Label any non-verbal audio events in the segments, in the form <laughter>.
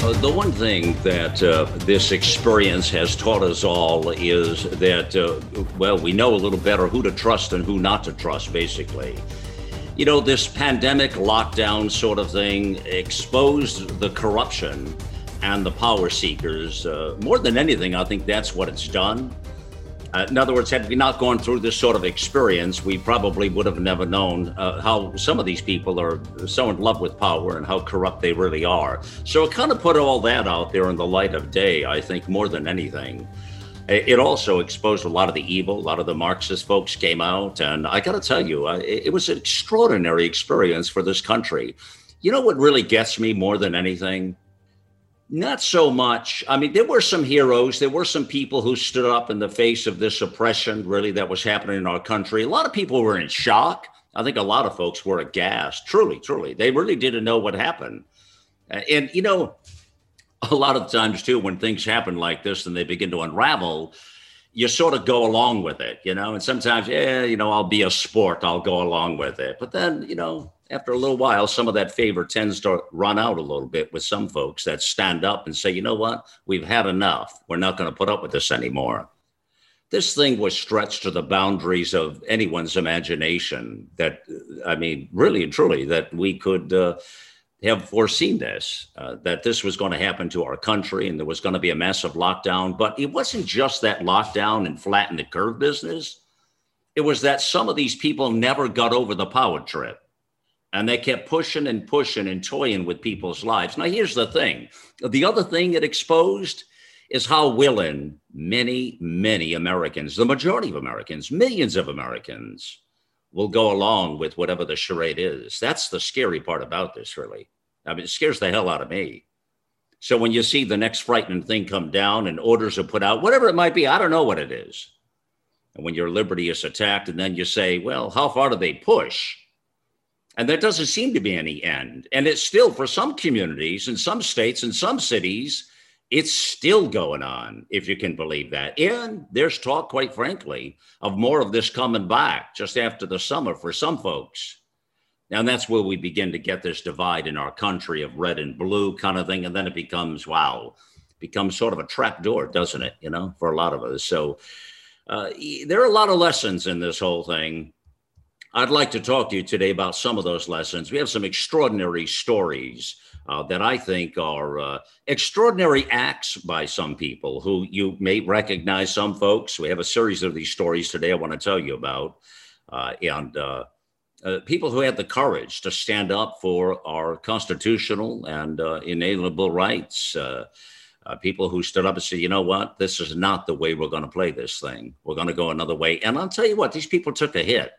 Uh, the one thing that uh, this experience has taught us all is that, uh, well, we know a little better who to trust and who not to trust, basically. You know, this pandemic lockdown sort of thing exposed the corruption and the power seekers. Uh, more than anything, I think that's what it's done. Uh, in other words, had we not gone through this sort of experience, we probably would have never known uh, how some of these people are so in love with power and how corrupt they really are. So it kind of put all that out there in the light of day, I think, more than anything. It also exposed a lot of the evil. A lot of the Marxist folks came out. And I got to tell you, it was an extraordinary experience for this country. You know what really gets me more than anything? Not so much. I mean, there were some heroes. There were some people who stood up in the face of this oppression, really, that was happening in our country. A lot of people were in shock. I think a lot of folks were aghast. Truly, truly. They really didn't know what happened. And, you know, a lot of times, too, when things happen like this and they begin to unravel, you sort of go along with it, you know, and sometimes, yeah, you know, I'll be a sport, I'll go along with it. But then, you know, after a little while, some of that favor tends to run out a little bit with some folks that stand up and say, you know what, we've had enough. We're not going to put up with this anymore. This thing was stretched to the boundaries of anyone's imagination. That, I mean, really and truly, that we could uh, have foreseen this, uh, that this was going to happen to our country and there was going to be a massive lockdown. But it wasn't just that lockdown and flatten the curve business, it was that some of these people never got over the power trip and they kept pushing and pushing and toying with people's lives. Now, here's the thing the other thing it exposed is how willing many, many Americans, the majority of Americans, millions of Americans, will go along with whatever the charade is. That's the scary part about this, really. I mean, it scares the hell out of me. So when you see the next frightening thing come down and orders are put out, whatever it might be, I don't know what it is. And when your liberty is attacked, and then you say, well, how far do they push? And there doesn't seem to be any end. And it's still, for some communities in some states and some cities, it's still going on, if you can believe that. And there's talk, quite frankly, of more of this coming back just after the summer for some folks. Now, that's where we begin to get this divide in our country of red and blue kind of thing. And then it becomes, wow, becomes sort of a trap door, doesn't it? You know, for a lot of us. So uh, there are a lot of lessons in this whole thing. I'd like to talk to you today about some of those lessons. We have some extraordinary stories uh, that I think are uh, extraordinary acts by some people who you may recognize. Some folks. We have a series of these stories today. I want to tell you about, uh, and uh, uh, people who had the courage to stand up for our constitutional and uh, inalienable rights. people who stood up and said, "You know what? This is not the way we're going to play this thing. We're going to go another way." And I'll tell you what; these people took a hit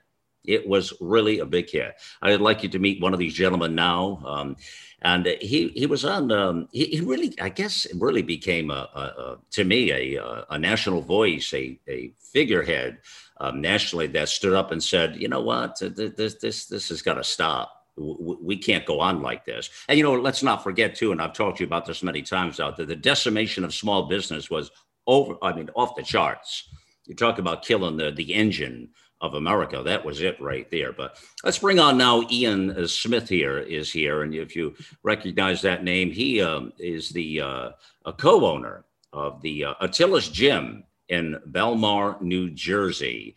it was really a big hit. I'd like you to meet one of these gentlemen now. Um, and he he was on. Um, he, he, really, I guess, really became a, a, a to me a, a national voice, a a figurehead um, nationally that stood up and said, you know what, this this this has got to stop. We can't go on like this. And you know, let's not forget too. And I've talked to you about this many times out there. The decimation of small business was over. I mean, off the charts. You talk about killing the the engine of America. That was it right there. But let's bring on now Ian uh, Smith here is here. And if you recognize that name, he um, is the uh, a co-owner of the uh, Atilis Gym in Bellmawr, New Jersey.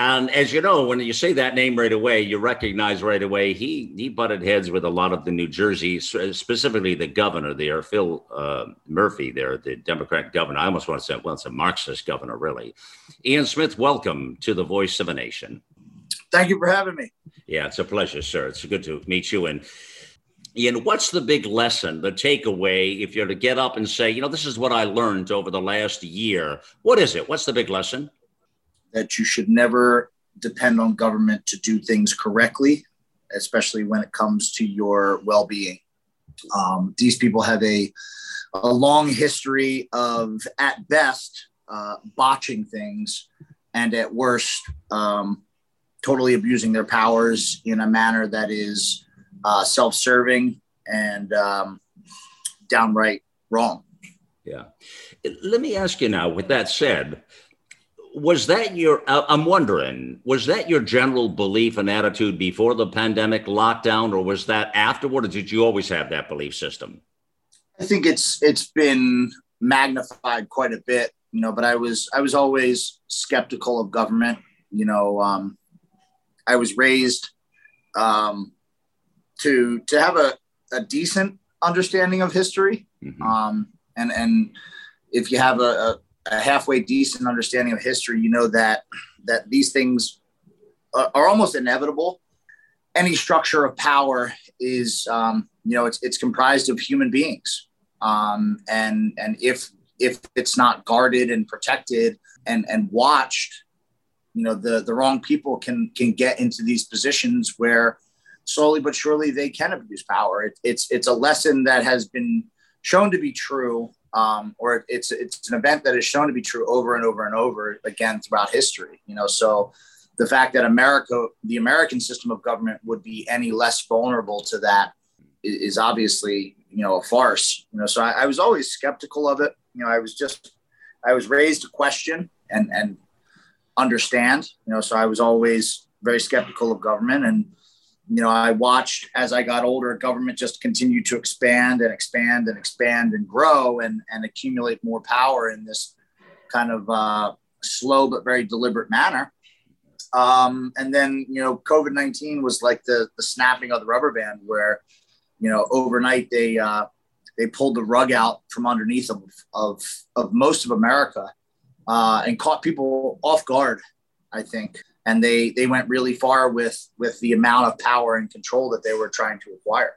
And as you know, when you say that name right away, you recognize right away he he butted heads with a lot of the New Jersey, specifically the governor there, Phil uh, Murphy there, the Democrat governor. I almost want to say, well, it's a Marxist governor, really. Ian Smith, welcome to the Voice of a Nation. Thank you for having me. Yeah, it's a pleasure, sir. It's good to meet you. And Ian, what's the big lesson, the takeaway, if you're to get up and say, you know, this is what I learned over the last year? What is it? What's the big lesson? That you should never depend on government to do things correctly, especially when it comes to your well being. Um, these people have a a long history of, at best, uh, botching things, and at worst, um, totally abusing their powers in a manner that is uh, self-serving and um, downright wrong. Yeah. Let me ask you now. With that said, was that your? I'm wondering, was that your general belief and attitude before the pandemic lockdown, or was that afterward? Or did you always have that belief system? I think it's it's been magnified quite a bit, you know. But I was I was always skeptical of government. You know, um, I was raised um, to to have a, a decent understanding of history, mm-hmm. um, and and if you have a, a, a, halfway decent understanding of history, you know that that these things are, are almost inevitable. Any structure of power is, um, you know, it's it's comprised of human beings um, and and if if it's not guarded and protected and and watched, you know the the wrong people can can get into these positions where slowly but surely they can abuse power. It, it's it's a lesson that has been shown to be true, um, or it's it's an event that is shown to be true over and over and over again throughout history. You know, so the fact that America, the American system of government, would be any less vulnerable to that is obviously you know a farce you know? So I, I, was always skeptical of it. You know i was just i was raised to question and and understand you know? So i was always very skeptical of government and you know i watched as i got older government just continue to expand and expand and expand and grow and and accumulate more power in this kind of uh, slow but very deliberate manner um, and then you know covid-19 was like the the snapping of the rubber band where you know, overnight they uh, they pulled the rug out from underneath of of, of most of America uh, and caught people off guard. I think, and they they went really far with with the amount of power and control that they were trying to acquire.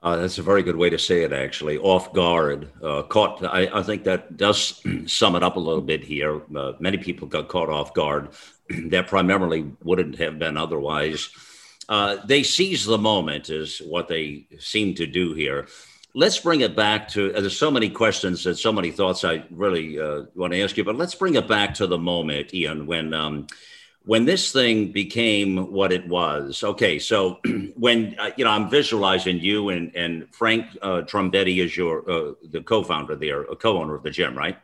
Uh, that's a very good way to say it, actually. Off guard, uh, caught. I, I, think that does <clears throat> sum it up a little bit here. Uh, many people got caught off guard <clears throat> that primarily wouldn't have been otherwise. Uh, they seize the moment, is what they seem to do here. Let's bring it back to. Uh, there's so many questions and so many thoughts I really uh, want to ask you, but let's bring it back to the moment, Ian, when um, when this thing became what it was. Okay, so <clears throat> when uh, you know, I'm visualizing you and and Frank uh, Trumbetti is your uh, the co-founder there, a co-owner of the gym, right?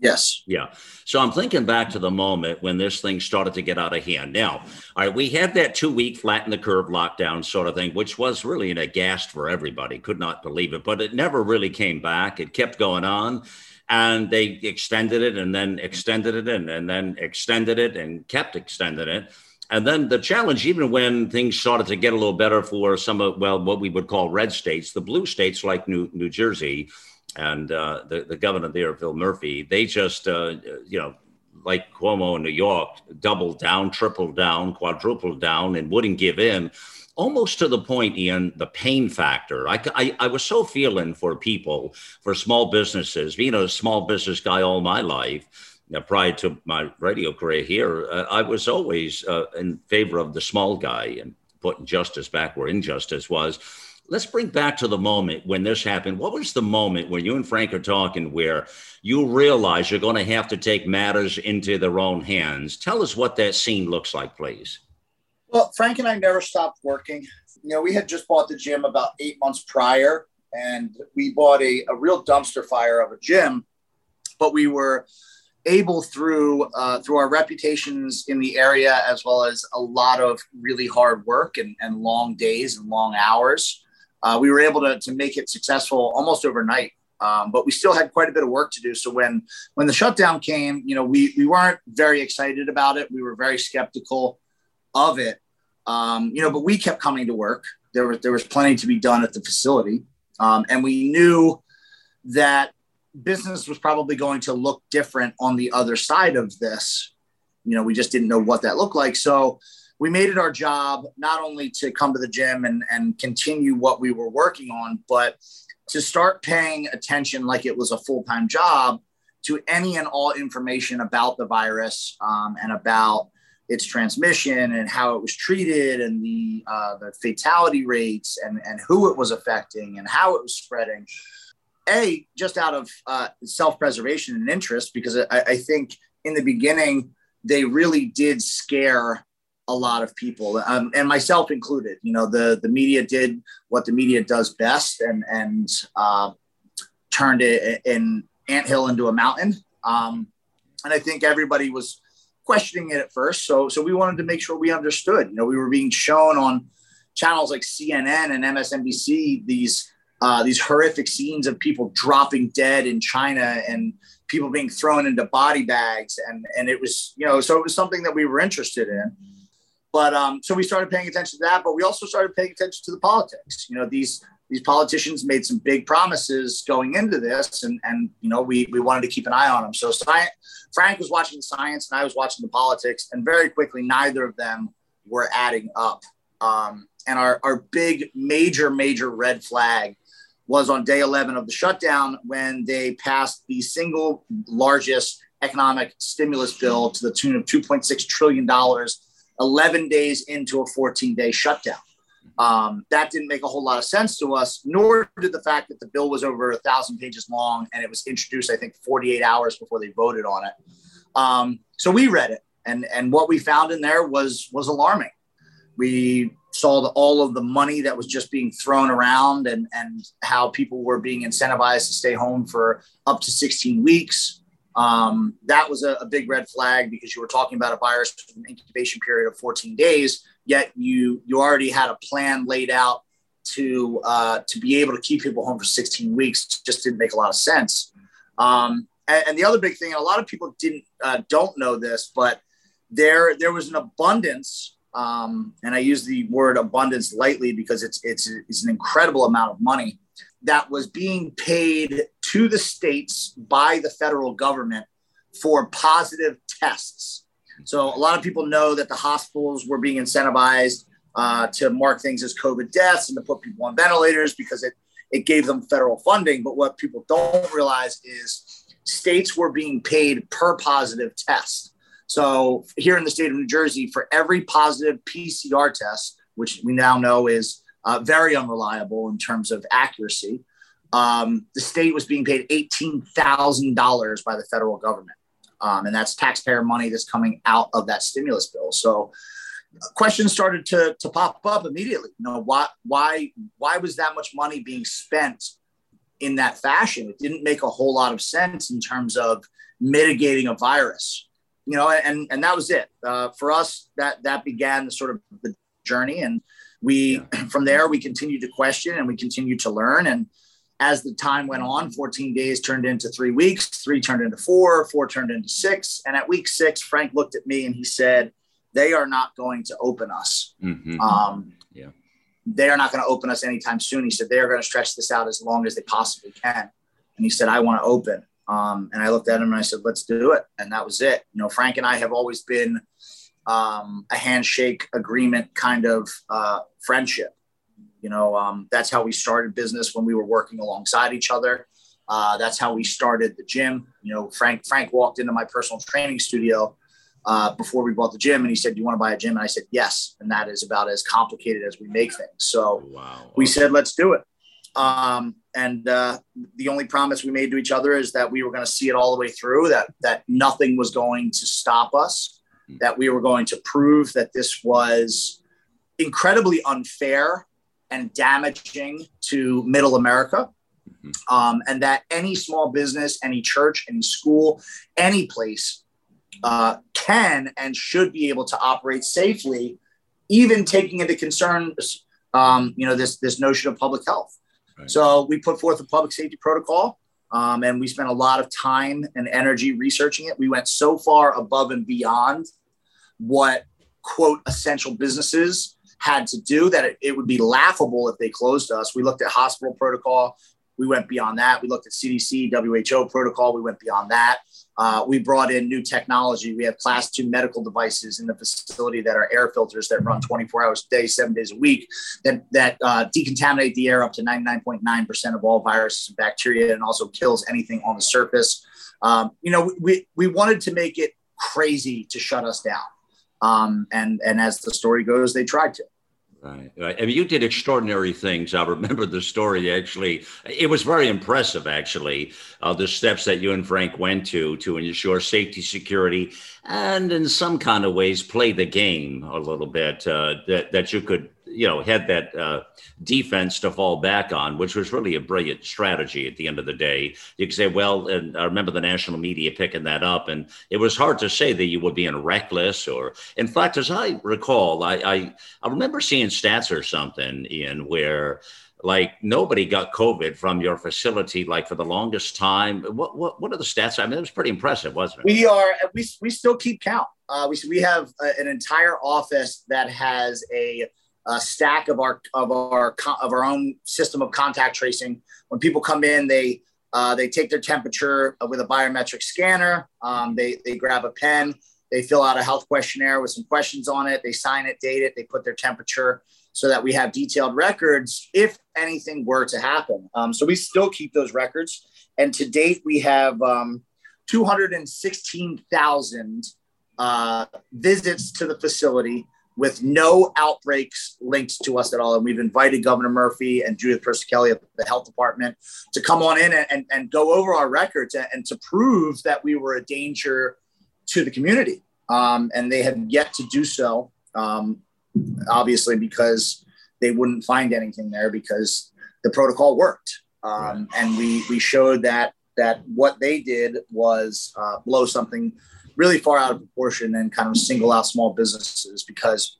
Yes. Yeah. So I'm thinking back to the moment when this thing started to get out of hand. Now, all right, we had that two week flatten the curve lockdown sort of thing, which was really an aghast for everybody. Could not believe it, but it never really came back. It kept going on and they extended it and then extended it and, and then extended it and kept extending it. And then the challenge, even when things started to get a little better for some of, well, what we would call red states, the blue states like New, New Jersey, and uh, the the governor there, Phil Murphy, they just uh, you know like Cuomo in New York, doubled down, tripled down, quadrupled down, and wouldn't give in. Almost to the point, Ian, the pain factor. I, I, I was so feeling for people, for small businesses, being a small business guy all my life, now, prior to my radio career here, uh, I was always uh, in favor of the small guy and putting justice back where injustice was let's bring back to the moment when this happened. What was the moment when you and Frank are talking where you realize you're going to have to take matters into their own hands? Tell us what that scene looks like, please. Well, Frank and I never stopped working. You know, we had just bought the gym about eight months prior, and we bought a, a real dumpster fire of a gym, but we were able through uh, through our reputations in the area as well as a lot of really hard work and, and long days and long hours uh, we were able to, to make it successful almost overnight. Um, but we still had quite a bit of work to do. So when when the shutdown came, you know, we we weren't very excited about it. We were very skeptical of it. Um, you know, but we kept coming to work. There was there was plenty to be done at the facility, um, and we knew that business was probably going to look different on the other side of this. You know, we just didn't know what that looked like. So we made it our job not only to come to the gym and, and continue what we were working on, but to start paying attention like it was a full time job to any and all information about the virus um, and about its transmission and how it was treated and the, uh, the fatality rates and, and who it was affecting and how it was spreading. a just out of uh, self-preservation and interest because I, I think in the beginning they really did scare a lot of people um, and myself included you know the the media did what the media does best and and uh, turned it an anthill into a mountain um, and i think everybody was questioning it at first so so we wanted to make sure we understood you know we were being shown on channels like cnn and msnbc these uh, these horrific scenes of people dropping dead in china and people being thrown into body bags and and it was you know so it was something that we were interested in but um, so we started paying attention to that, but we also started paying attention to the politics. You know, these these politicians made some big promises going into this, and and you know we we wanted to keep an eye on them. So science, Frank was watching the science, and I was watching the politics, and very quickly neither of them were adding up. Um, and our our big major major red flag was on day 11 of the shutdown when they passed the single largest economic stimulus bill to the tune of 2.6 trillion dollars 11 days into a 14 day shutdown. Um, that didn't make a whole lot of sense to us, nor did the fact that the bill was over a thousand pages long and it was introduced, I think, 48 hours before they voted on it. Um, so we read it, and and what we found in there was was alarming. We saw the, all of the money that was just being thrown around, and and how people were being incentivized to stay home for up to 16 weeks. Um, that was a, a, big red flag because you were talking about a virus with an incubation period of 14 days, yet you you already had a plan laid out to uh, to be able to keep people home for 16 weeks. Just didn't make a lot of sense. Um, and, and, the other big thing, and a lot of people didn't uh, don't know this, but there there was an abundance. Um, and I use the word abundance lightly because it's it's it's an incredible amount of money that was being paid to the states by the federal government for positive tests. So a lot of people know that the hospitals were being incentivized uh, to mark things as COVID deaths and to put people on ventilators because it it gave them federal funding. But what people don't realize is states were being paid per positive test. So here in the state of New Jersey, for every positive PCR test, which we now know is uh, very unreliable in terms of accuracy, um, the state was being paid $18,000 by the federal government. Um, and that's taxpayer money that's coming out of that stimulus bill. So questions started to, to pop up immediately. You know, why, why, why was that much money being spent in that fashion? It didn't make a whole lot of sense in terms of mitigating a virus, you know, and, and that was it. Uh, for us, that, that began the sort of the journey. And we, yeah. <clears throat> from there, we continued to question and we continued to learn. And, as the time went on, 14 days turned into three weeks, three turned into four, four turned into six. And at week six, Frank looked at me and he said, They are not going to open us. Mm-hmm. Um, yeah. They are not going to open us anytime soon. He said, They are going to stretch this out as long as they possibly can. And he said, I want to open. Um, and I looked at him and I said, Let's do it. And that was it. You know, Frank and I have always been um, a handshake agreement kind of uh, friendship. You know, um, that's how we started business when we were working alongside each other. Uh, that's how we started the gym. You know, Frank Frank walked into my personal training studio uh, before we bought the gym, and he said, "Do you want to buy a gym?" And I said, "Yes." And that is about as complicated as we make things. So wow. we said, "Let's do it." Um, and uh, the only promise we made to each other is that we were going to see it all the way through. That that nothing was going to stop us. Mm-hmm. That we were going to prove that this was incredibly unfair and damaging to middle America. Mm-hmm. Um, and that any small business, any church, any school, any place uh, can and should be able to operate safely, even taking into concern, um, you know, this this notion of public health. Right. So we put forth a public safety protocol, um, and we spent a lot of time and energy researching it. We went so far above and beyond what quote essential businesses had to do that it, it would be laughable if they closed us. We looked at hospital protocol. We went beyond that. We looked at CDC, WHO protocol. We went beyond that. Uh, we brought in new technology. We have class two medical devices in the facility that are air filters that run 24 hours a day, seven days a week, that, that uh, decontaminate the air up to 99.9% of all viruses and bacteria and also kills anything on the surface. Um, you know, we, we wanted to make it crazy to shut us down. Um, and, and as the story goes, they tried to. Right, right. I mean, you did extraordinary things. I remember the story. Actually, it was very impressive. Actually, uh, the steps that you and Frank went to to ensure safety, security, and in some kind of ways, play the game a little bit. Uh, that that you could you know had that uh, defense to fall back on, which was really a brilliant strategy. At the end of the day, you could say, well, and I remember the national media picking that up, and it was hard to say that you were being reckless, or in fact, as I recall, I I, I remember seeing stats or something, Ian, where like nobody got COVID from your facility, like for the longest time. What what what are the stats? I mean, it was pretty impressive, wasn't it? We are we we still keep count. Uh, we we have a, an entire office that has a a stack of our of our of our own system of contact tracing. When people come in, they uh, they take their temperature with a biometric scanner. Um, they they grab a pen. They fill out a health questionnaire with some questions on it. They sign it, date it. They put their temperature so that we have detailed records if anything were to happen. Um, so we still keep those records. And to date, we have um, 216,000 uh, visits to the facility with no outbreaks linked to us at all. And we've invited Governor Murphy and Judith Kelly of the health department to come on in and, and, and go over our records and, and, to prove that we were a danger to the community. Um, and they have yet to do so, um, obviously, because they wouldn't find anything there because the protocol worked. Um, and we, we showed that that what they did was uh, blow something really far out of proportion and kind of single out small businesses because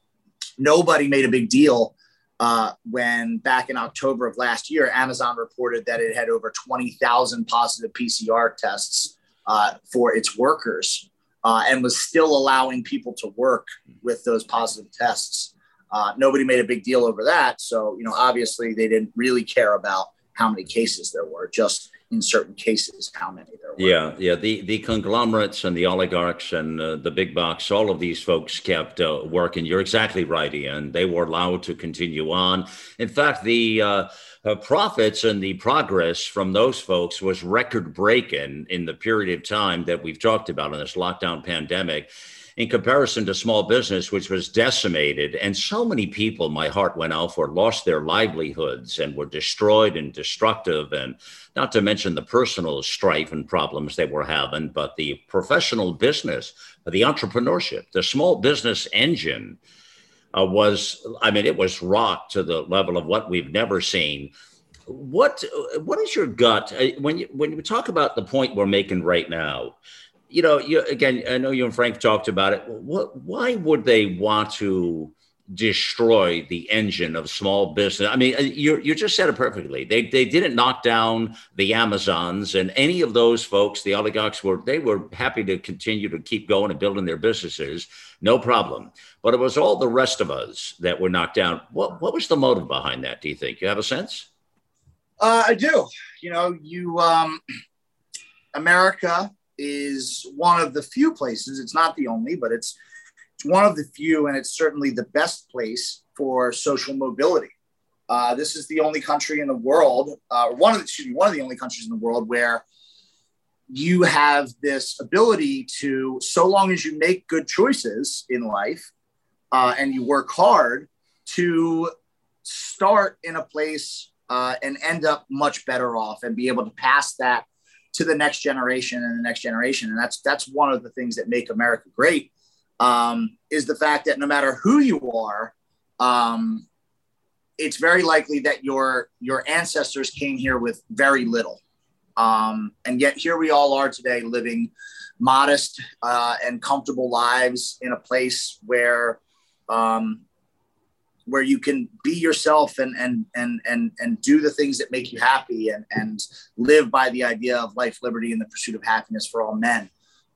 nobody made a big deal uh, when back in October of last year, Amazon reported that it had over 20,000 positive PCR tests uh, for its workers uh, and was still allowing people to work with those positive tests. Uh, nobody made a big deal over that. So, you know, obviously they didn't really care about how many cases there were, just in certain cases how many there were. Yeah, yeah. The the conglomerates and the oligarchs and uh, the big box, all of these folks kept uh, working. You're exactly right, Ian. They were allowed to continue on. In fact, the uh, uh profits and the progress from those folks was record breaking in the period of time that we've talked about in this lockdown pandemic in comparison to small business, which was decimated. And so many people, my heart went out for, lost their livelihoods and were destroyed and destructive. And not to mention the personal strife and problems they were having, but the professional business, the entrepreneurship, the small business engine uh, was, I mean, it was rocked to the level of what we've never seen what what is your gut uh, when you when you talk about the point we're making right now you know, you again, I know you and Frank talked about it. What, why would they want to destroy the engine of small business? I mean, you you just said it perfectly. They they didn't knock down the Amazons and any of those folks. The oligarchs were they were happy to continue to keep going and building their businesses, no problem. But it was all the rest of us that were knocked down. What what was the motive behind that? Do you think you have a sense? Uh, I do. You know, you um, America is one of the few places, it's not the only, but it's, it's one of the few, and it's certainly the best place for social mobility. Uh, this is the only country in the world, uh, one of the, excuse me, one of the only countries in the world where you have this ability to, so long as you make good choices in life uh, and you work hard, to start in a place uh, and end up much better off and be able to pass that to the next generation and the next generation. And that's that's one of the things that make America great um, is the fact that no matter who you are, um, it's very likely that your your ancestors came here with very little, um, and yet here we all are today, living modest uh, and comfortable lives in a place where um, where you can be yourself and and and and and do the things that make you happy and and live by the idea of life liberty and the pursuit of happiness for all men.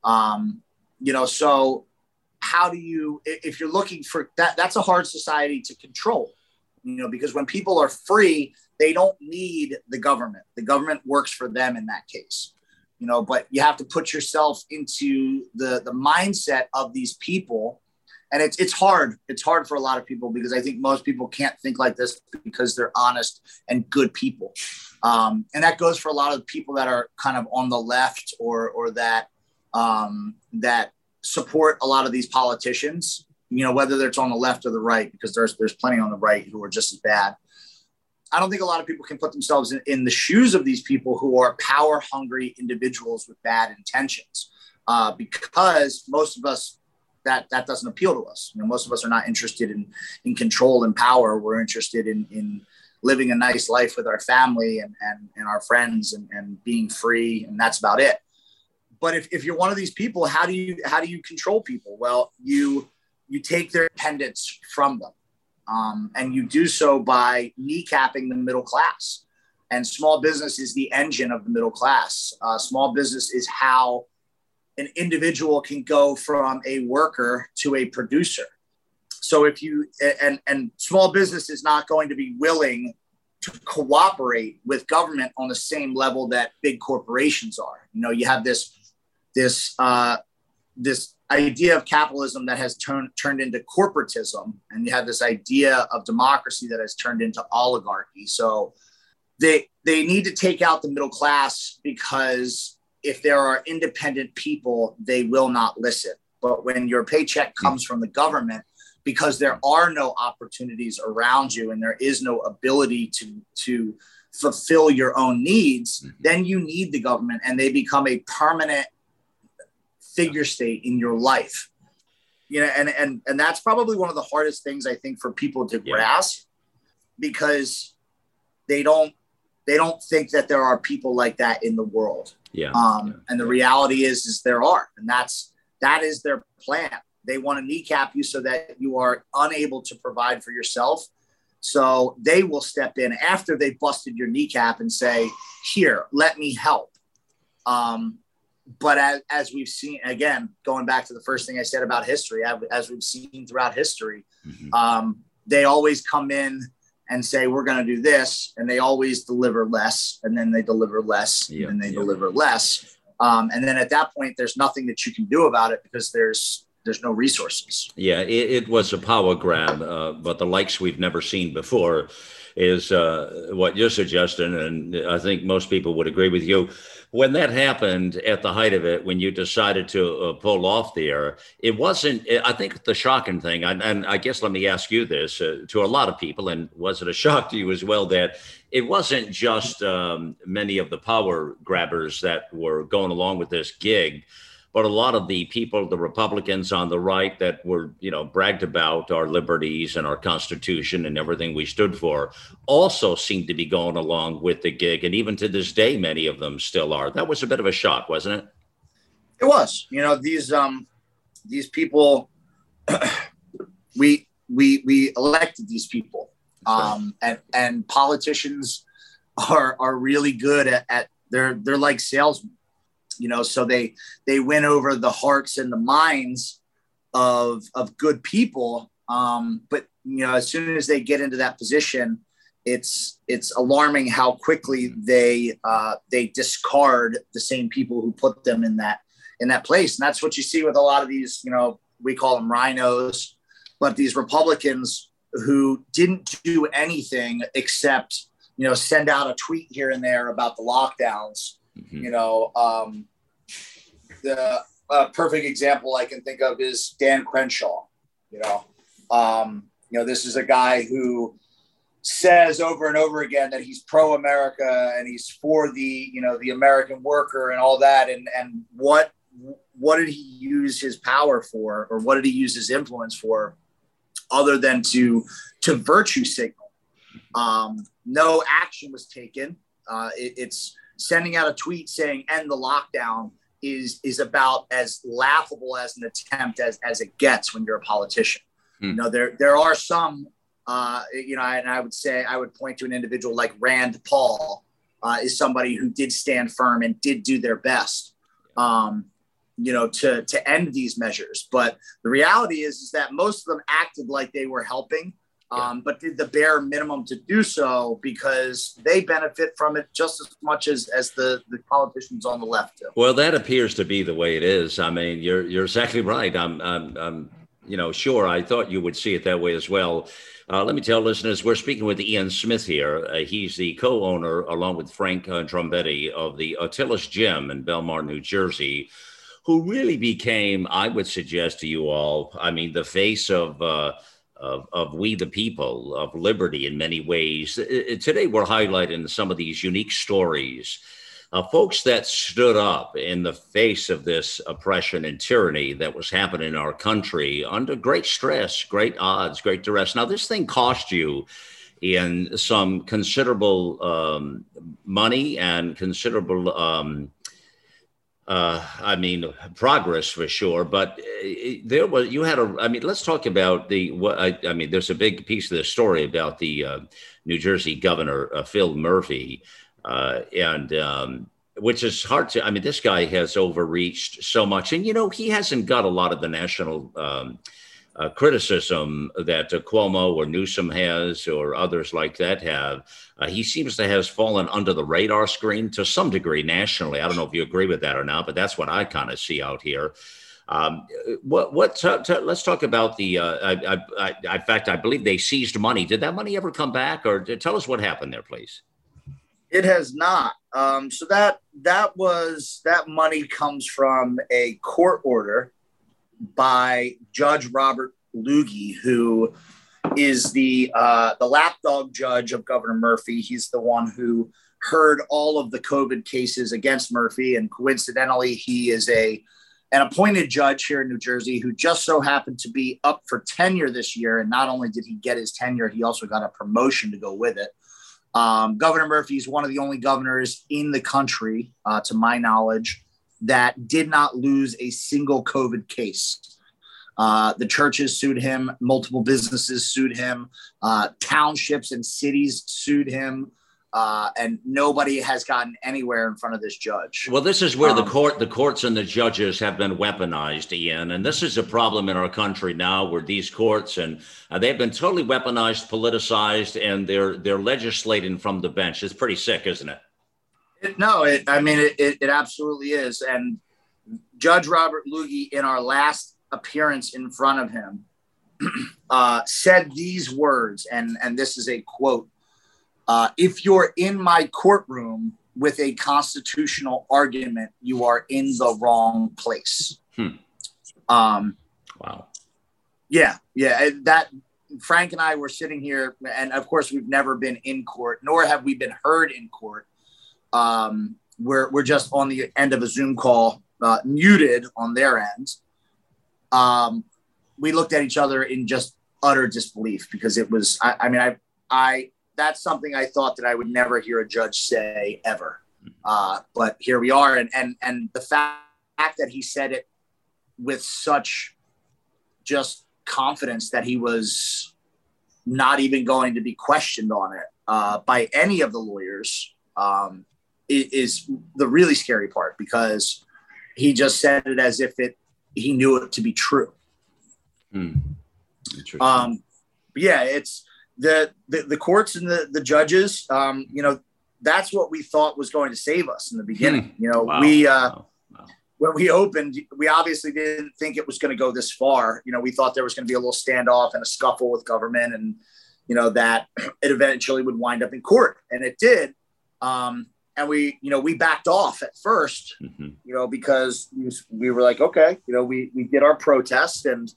Um you know so how do you if you're looking for that that's a hard society to control you know because when people are free they don't need the government. The government works for them in that case you know but you have to put yourself into the the mindset of these people and it's it's hard. It's hard for a lot of people because I think most people can't think like this because they're honest and good people, um, and that goes for a lot of people that are kind of on the left or or that um, that support a lot of these politicians. you know, whether it's on the left or the right, because there's there's plenty on the right who are just as bad. I don't think a lot of people can put themselves in, in the shoes of these people who are power hungry individuals with bad intentions, uh, because most of us that that doesn't appeal to us. You know, most of us are not interested in in control and power. We're interested in in living a nice life with our family and and, and our friends and, and being free, and that's about it. But if, if you're one of these people, how do you how do you control people? Well, you you take their independence from them, um, and you do so by kneecapping the middle class. And small business is the engine of the middle class. Uh, small business is how an individual can go from a worker to a producer. So if you and and small business is not going to be willing to cooperate with government on the same level that big corporations are. You know, you have this this uh, this idea of capitalism that has turned turned into corporatism, and you have this idea of democracy that has turned into oligarchy. So they they need to take out the middle class because if there are independent people, they will not listen. But when your paycheck comes from the government, because there are no opportunities around you and there is no ability to to fulfill your own needs, mm-hmm. then you need the government and they become a permanent figure state in your life. You know, and and and that's probably one of the hardest things I think for people to yeah. grasp because they don't they don't think that there are people like that in the world. Yeah. Um, yeah. and the reality is, is there are, and that's that is their plan. They want to kneecap you so that you are unable to provide for yourself. So they will step in after they busted your kneecap and say, "Here, let me help." Um, but as, as we've seen again, going back to the first thing I said about history, as we've seen throughout history, mm-hmm. um, they always come in and say we're going to do this and they always deliver less and then they deliver less yep, and they yep. deliver less um, and then at that point there's nothing that you can do about it because there's there's no resources yeah it, it was a power grab uh, but the likes we've never seen before is uh, what you're suggesting and i think most people would agree with you when that happened at the height of it, when you decided to uh, pull off there, it wasn't. I think the shocking thing, and, and I guess let me ask you this uh, to a lot of people, and was it a shock to you as well that it wasn't just um, many of the power grabbers that were going along with this gig? But a lot of the people, the Republicans on the right that were, you know, bragged about our liberties and our Constitution and everything we stood for, also seemed to be going along with the gig. And even to this day, many of them still are. That was a bit of a shock, wasn't it? It was. You know, these um these people <clears throat> we we we elected these people. Um and and politicians are are really good at, at they're they're like salesmen you know so they they win over the hearts and the minds of of good people. Um but you know as soon as they get into that position it's it's alarming how quickly they uh they discard the same people who put them in that in that place. And that's what you see with a lot of these you know we call them rhinos but these republicans who didn't do anything except you know send out a tweet here and there about the lockdowns Mm-hmm. You know, um, the uh, perfect example I can think of is Dan Crenshaw. You know, um, you know, this is a guy who says over and over again that he's pro-America and he's for the you know the American worker and all that. And and what what did he use his power for, or what did he use his influence for, other than to to virtue signal? Um, no action was taken. Uh, it, it's sending out a tweet saying end the lockdown is is about as laughable as an attempt as, as it gets when you're a politician. Hmm. You know, there there are some uh, you know, and I would say I would point to an individual like Rand Paul uh, is somebody who did stand firm and did do their best, um, you know, to to end these measures. But the reality is, is that most of them acted like they were helping, um, but did the bare minimum to do so because they benefit from it just as much as, as the, the politicians on the left do. Well, that appears to be the way it is. I mean, you're you're exactly right. I'm, I'm, I'm you know, sure. I thought you would see it that way as well. Uh, let me tell listeners, we're speaking with Ian Smith here. Uh, he's the co-owner, along with Frank uh, Trumbetti, of the Atilis Gym in Bellmawr, New Jersey who really became, I would suggest to you all, I mean, the face of. Of, of we the people, of liberty in many ways. Today, we're highlighting some of these unique stories uh, folks that stood up in the face of this oppression and tyranny that was happening in our country under great stress, great odds, great duress. Now, this thing cost you in some considerable um, money and considerable. Um, uh, I mean, progress for sure, but uh, there was you had a. I mean, let's talk about the. What I, I mean, there's a big piece of the story about the uh, New Jersey governor uh, Phil Murphy, uh, and um, which is hard to. I mean, this guy has overreached so much, and you know, he hasn't got a lot of the national um, uh, criticism that uh, Cuomo or Newsom has, or others like that have. Uh, he seems to have fallen under the radar screen to some degree nationally. I don't know if you agree with that or not, but that's what I kind of see out here. Um, what? What? T- t- let's talk about the. Uh, I, I, I, in fact, I believe they seized money. Did that money ever come back, or tell us what happened there, please? It has not. Um, so that that was that money comes from a court order by Judge Robert Lougy, who is the uh, the lapdog judge of Governor Murphy. He's the one who heard all of the COVID cases against Murphy, and coincidentally, he is a an appointed judge here in New Jersey who just so happened to be up for tenure this year. And not only did he get his tenure, he also got a promotion to go with it. Um, Governor Murphy is one of the only governors in the country, uh, to my knowledge, that did not lose a single COVID case. Uh, the churches sued him, multiple businesses sued him, uh, townships and cities sued him uh, and nobody has gotten anywhere in front of this judge. Well, this is where um, the court, the courts, and the judges have been weaponized, Ian, and this is a problem in our country now, where these courts and uh, they've been totally weaponized, politicized, and they're they're legislating from the bench. It's pretty sick, isn't it? No, it, I mean it, it, it absolutely is. And Judge Robert Lougy, in our last appearance in front of him, <clears throat> uh, said these words, and and this is a quote uh, if you're in my courtroom with a constitutional argument, you are in the wrong place. Hmm. Um, wow. Yeah, yeah. That Frank and I were sitting here, and of course, we've never been in court, nor have we been heard in court. Um, we're we're just on the end of a Zoom call, uh, muted on their end. Um, we looked at each other in just utter disbelief because it was. I, I mean, I I that's something I thought that I would never hear a judge say ever. Uh, but here we are, and and and the fact that he said it with such just confidence that he was not even going to be questioned on it uh, by any of the lawyers um, is the really scary part because he just said it as if it he knew it to be true. Hmm. Um, yeah, it's the, the, the courts and the, the judges, um, you know, that's what we thought was going to save us in the beginning. Hmm. You know, wow. we, uh, wow. Wow. when we opened, we obviously didn't think it was going to go this far. You know, we thought there was going to be a little standoff and a scuffle with government and, you know, that <clears throat> it eventually would wind up in court and it did. Um, and we, you know, we backed off at 1st mm-hmm. you know, because we were like, okay, you know, we, we did our protest and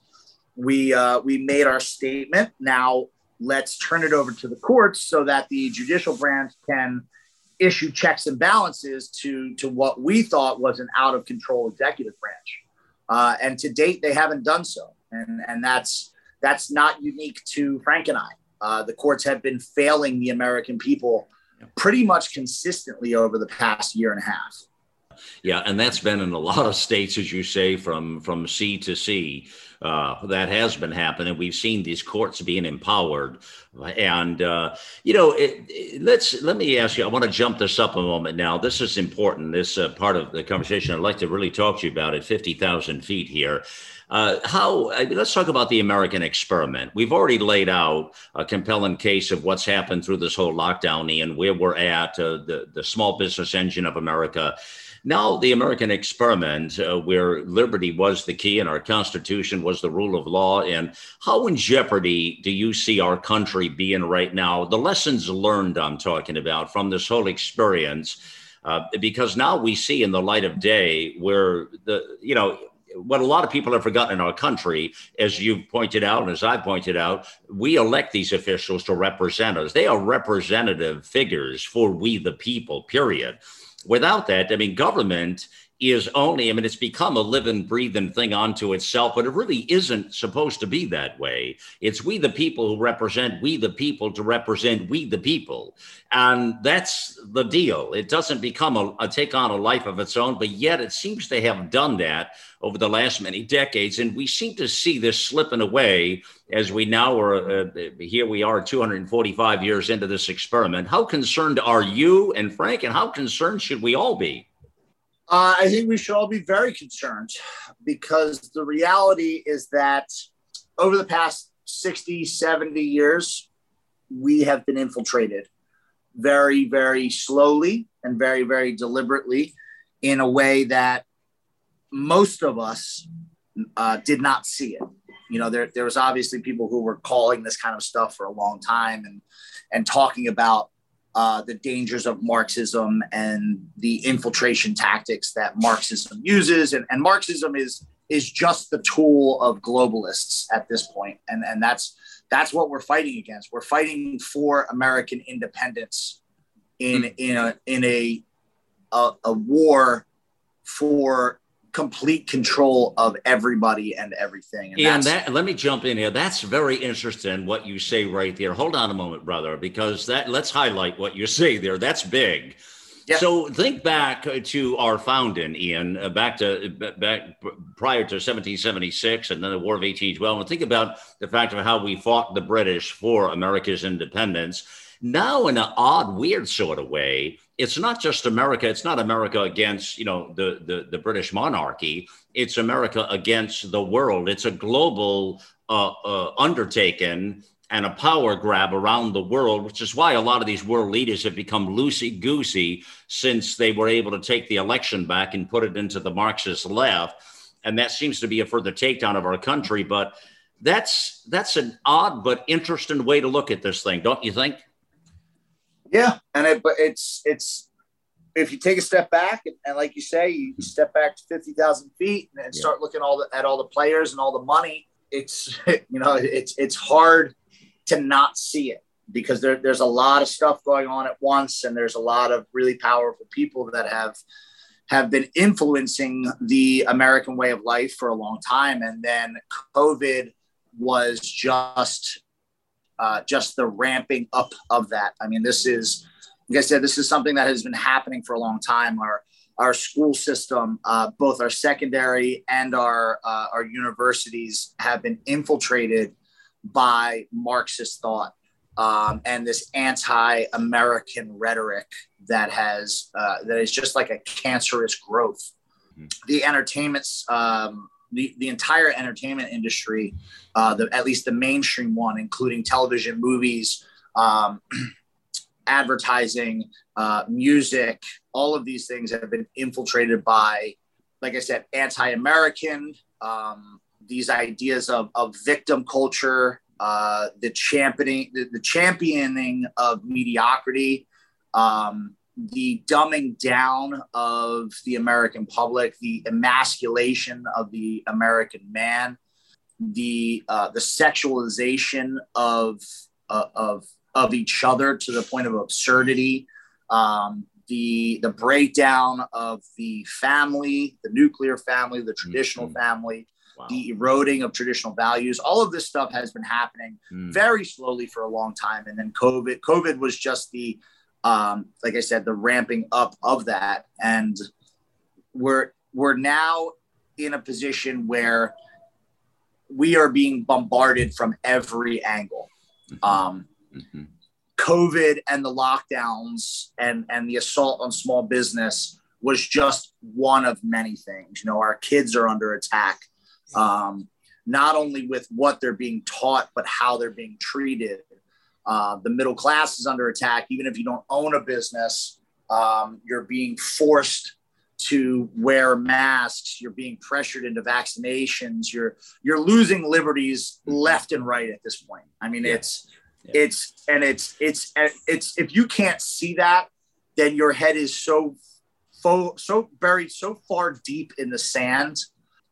we, uh, we made our statement. Now, let's turn it over to the courts so that the judicial branch can issue checks and balances to to what we thought was an out of control executive branch. Uh, and to date, they haven't done so, and and that's that's not unique to Frank and I. Uh, the courts have been failing the American people pretty much consistently over the past year and a half. Yeah, and that's been in a lot of states, as you say, from from sea to sea. Uh, that has been happening. We've seen these courts being empowered, and uh, you know, it, it, let's let me ask you. I want to jump this up a moment now. This is important. This uh, part of the conversation I'd like to really talk to you about at fifty thousand feet here. Uh, how I mean, let's talk about the American experiment. We've already laid out a compelling case of what's happened through this whole lockdown and where we're at, uh, the the small business engine of America. Now, the American experiment, uh, where liberty was the key and our Constitution was the rule of law, and how in jeopardy do you see our country being right now? The lessons learned, I'm talking about, from this whole experience. Uh, because now we see in the light of day where the, you know, what a lot of people have forgotten in our country, as you've pointed out, and as I've pointed out, we elect these officials to represent us. They are representative figures for we the people, period. Without that, I mean, government is only, I mean, it's become a living, breathing thing unto itself, but it really isn't supposed to be that way. It's we the people who represent we the people to represent we the people. And that's the deal. It doesn't become a, a take on a life of its own, but yet it seems to have done that over the last many decades. And we seem to see this slipping away as we now are, uh, here we are 245 years into this experiment. How concerned are you and Frank, and how concerned should we all be? Uh, I think we should all be very concerned because the reality is that over the past 60, 70 years, we have been infiltrated very, very slowly and very, very deliberately in a way that most of us uh, did not see it. You know, there, there was obviously people who were calling this kind of stuff for a long time and, and talking about uh, the dangers of Marxism and the infiltration tactics that Marxism uses. And, and Marxism is is just the tool of globalists at this point. And, and that's that's what we're fighting against. We're fighting for American independence in in a in a a, a war for complete control of everybody and everything. And, and that let me jump in here. That's very interesting what you say right there. Hold on a moment, brother, because that let's highlight what you say there. That's big. Yeah. So think back to our founding, Ian, uh, back to back prior to 1776 and then the War of 1812, and think about the fact of how we fought the British for America's independence. Now, in an odd, weird sort of way, it's not just America. It's not America against, you know, the, the, the British monarchy. It's America against the world. It's a global uh, uh, undertaking and a power grab around the world, which is why a lot of these world leaders have become loosey goosey since they were able to take the election back and put it into the Marxist left. And that seems to be a further takedown of our country. But that's that's an odd but interesting way to look at this thing, don't you think? Yeah, and it, but it's it's if you take a step back and, and like you say, you step back to fifty thousand feet and, and yeah. start looking all the, at all the players and all the money. It's <laughs> you know it's it's hard to not see it because there, there's a lot of stuff going on at once and there's a lot of really powerful people that have have been influencing the American way of life for a long time. And then COVID was just uh, just the ramping up of that. I mean, this is, like I said, this is something that has been happening for a long time. Our our school system, uh, both our secondary and our uh, our universities, have been infiltrated by Marxist thought um, and this anti-American rhetoric that has uh, that is just like a cancerous growth. Mm-hmm. The entertainment's um, the, the entire entertainment industry, uh, the, at least the mainstream one, including television, movies, um, <clears throat> advertising, uh, music, all of these things have been infiltrated by, like I said, anti-American, um, these ideas of, of victim culture, uh, the championing, the, the, championing of mediocrity, um, the dumbing down of the American public, the emasculation of the American man, the uh, the sexualization of uh, of of each other to the point of absurdity, um, the the breakdown of the family, the nuclear family, the traditional mm-hmm. family, wow. the eroding of traditional values. All of this stuff has been happening mm. very slowly for a long time, and then COVID COVID was just the um, like I said, the ramping up of that, and we're we're now in a position where we are being bombarded from every angle. Mm-hmm. Um, mm-hmm. COVID and the lockdowns and and the assault on small business was just one of many things. You know, our kids are under attack, um, not only with what they're being taught, but how they're being treated. Uh, the middle class is under attack. Even if you don't own a business, um, you're being forced to wear masks. You're being pressured into vaccinations. You're you're losing liberties left and right at this point. I mean, yeah. it's yeah. it's and it's it's it's if you can't see that, then your head is so so buried so far deep in the sand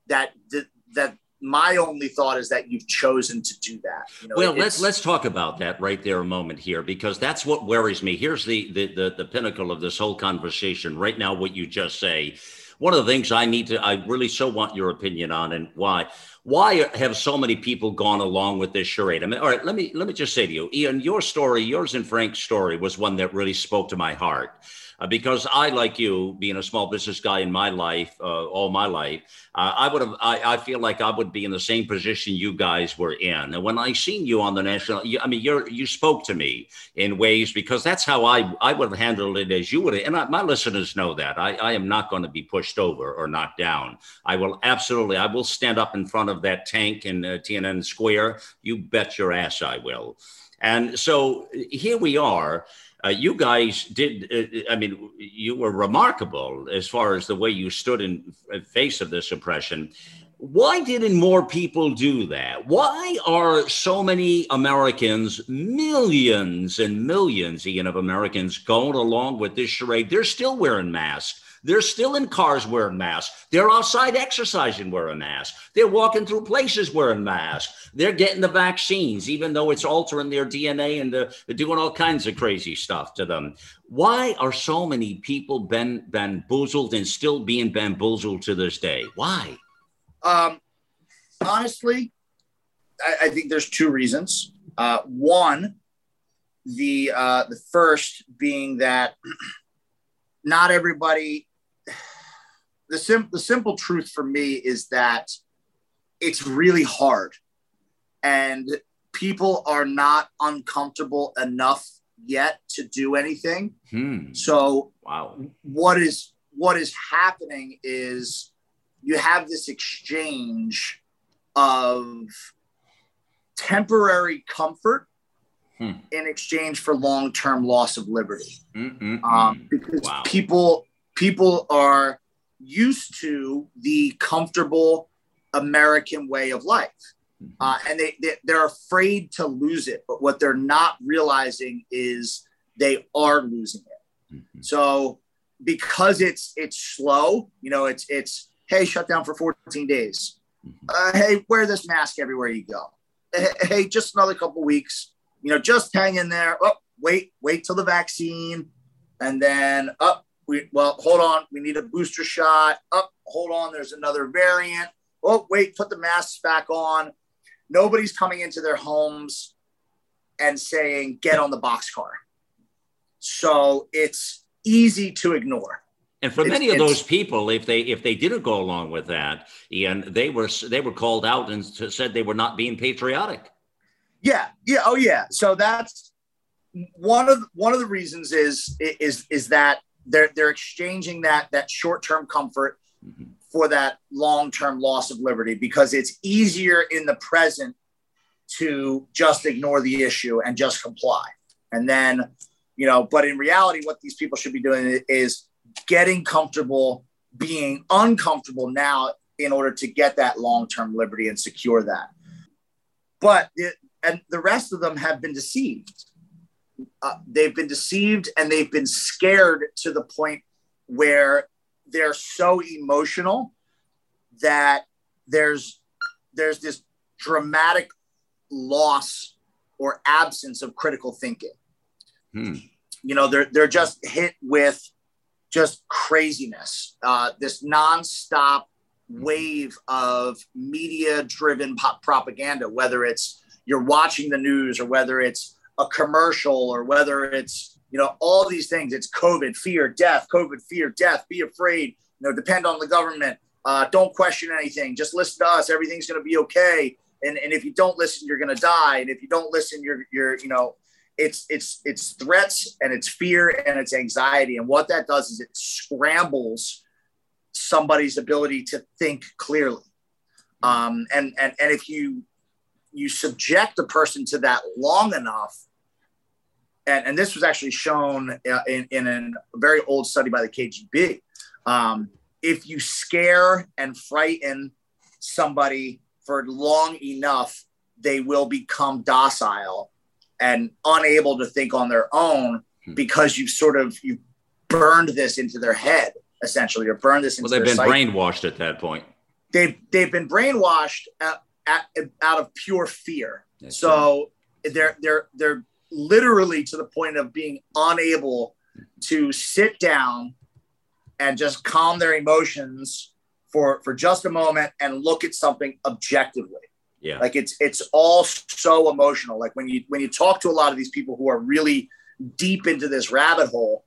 that that, that my only thought is that you've chosen to do that. You know, well, let's let's talk about that right there a moment here because that's what worries me. Here's the, the the the pinnacle of this whole conversation right now. What you just say. One of the things I need to, I really so want your opinion on, and why why have so many people gone along with this charade? I mean, all right, let me let me just say to you, Ian, your story, yours and Frank's story, was one that really spoke to my heart uh, because I, like you, being a small business guy in my life, uh, all my life, uh, I would have. I, I, feel like I would be in the same position you guys were in. And when I seen you on the national, you, I mean, you you spoke to me in ways because that's how I I would have handled it as you would. And I, my listeners know that I, I am not going to be pushed over or knocked down. I will absolutely. I will stand up in front of that tank in uh, Tiananmen Square. You bet your ass I will. And so here we are. Uh, you guys did, uh, I mean, you were remarkable as far as the way you stood in face of this oppression. Why didn't more people do that? Why are so many Americans, millions and millions, Ian, of Americans going along with this charade? They're still wearing masks. They're still in cars wearing masks. They're outside exercising wearing masks. They're walking through places wearing masks. They're getting the vaccines, even though it's altering their DNA and they're doing all kinds of crazy stuff to them. Why are so many people been bamboozled and still being bamboozled to this day? Why? Um, honestly, I, I think there's two reasons. Uh, one, the uh, the first being that <clears throat> not everybody the sim- the simple truth for me is that it's really hard and people are not uncomfortable enough yet to do anything hmm. so wow what is what is happening is you have this exchange of temporary comfort hmm. in exchange for long-term loss of liberty um, because wow. people people are used to the comfortable American way of life. Mm-hmm. Uh, and they, they, they're afraid to lose it. But what they're not realizing is they are losing it. Mm-hmm. So because it's it's slow, you know, it's it's hey, shut down for 14 days. Mm-hmm. Uh, hey, wear this mask everywhere you go. Hey, just another couple weeks. You know, just hang in there. Oh, wait, wait till the vaccine, and then up. Oh, we well, hold on, we need a booster shot. Up, oh, hold on, there's another variant. Oh, wait, put the masks back on. Nobody's coming into their homes and saying, get on the boxcar. So it's easy to ignore. And for many of those people, if they if they didn't go along with that, Ian, they were they were called out and said they were not being patriotic. Yeah, yeah, oh yeah. So that's one of one of the reasons is is is that they're they're exchanging that that short term comfort mm-hmm. for that long term loss of liberty because it's easier in the present to just ignore the issue and just comply. And then, you know, but in reality, what these people should be doing is getting comfortable being uncomfortable now in order to get that long term liberty and secure that. But it, and the rest of them have been deceived uh, they've been deceived and they've been scared to the point where they're so emotional that there's there's this dramatic loss or absence of critical thinking. Hmm. You know, they're they're just hit with just craziness. Uh, this nonstop wave of media-driven propaganda, whether it's you're watching the news or whether it's a commercial or whether it's you know all these things. It's covid fear death covid fear death be afraid you know depend on the government uh, don't question anything. Just listen to us. Everything's going to be okay. And, and if you don't listen you're going to die. And if you don't listen you're you're you know it's it's it's threats and it's fear and it's anxiety. And what that does is it scrambles somebody's ability to think clearly. Um, and and and if you you subject a person to that long enough and, and this was actually shown uh, in, in a very old study by the KGB. Um, if you scare and frighten somebody for long enough, they will become docile and unable to think on their own hmm. because you've sort of you burned this into their head essentially, or burned this into. Well, they've been psyche. brainwashed at that point. They've they've been brainwashed at, at, out of pure fear. That's so they're they're they're literally to the point of being unable to sit down and just calm their emotions for for just a moment and look at something objectively Yeah. like it's it's all so emotional like when you when you talk to a lot of these people who are really deep into this rabbit hole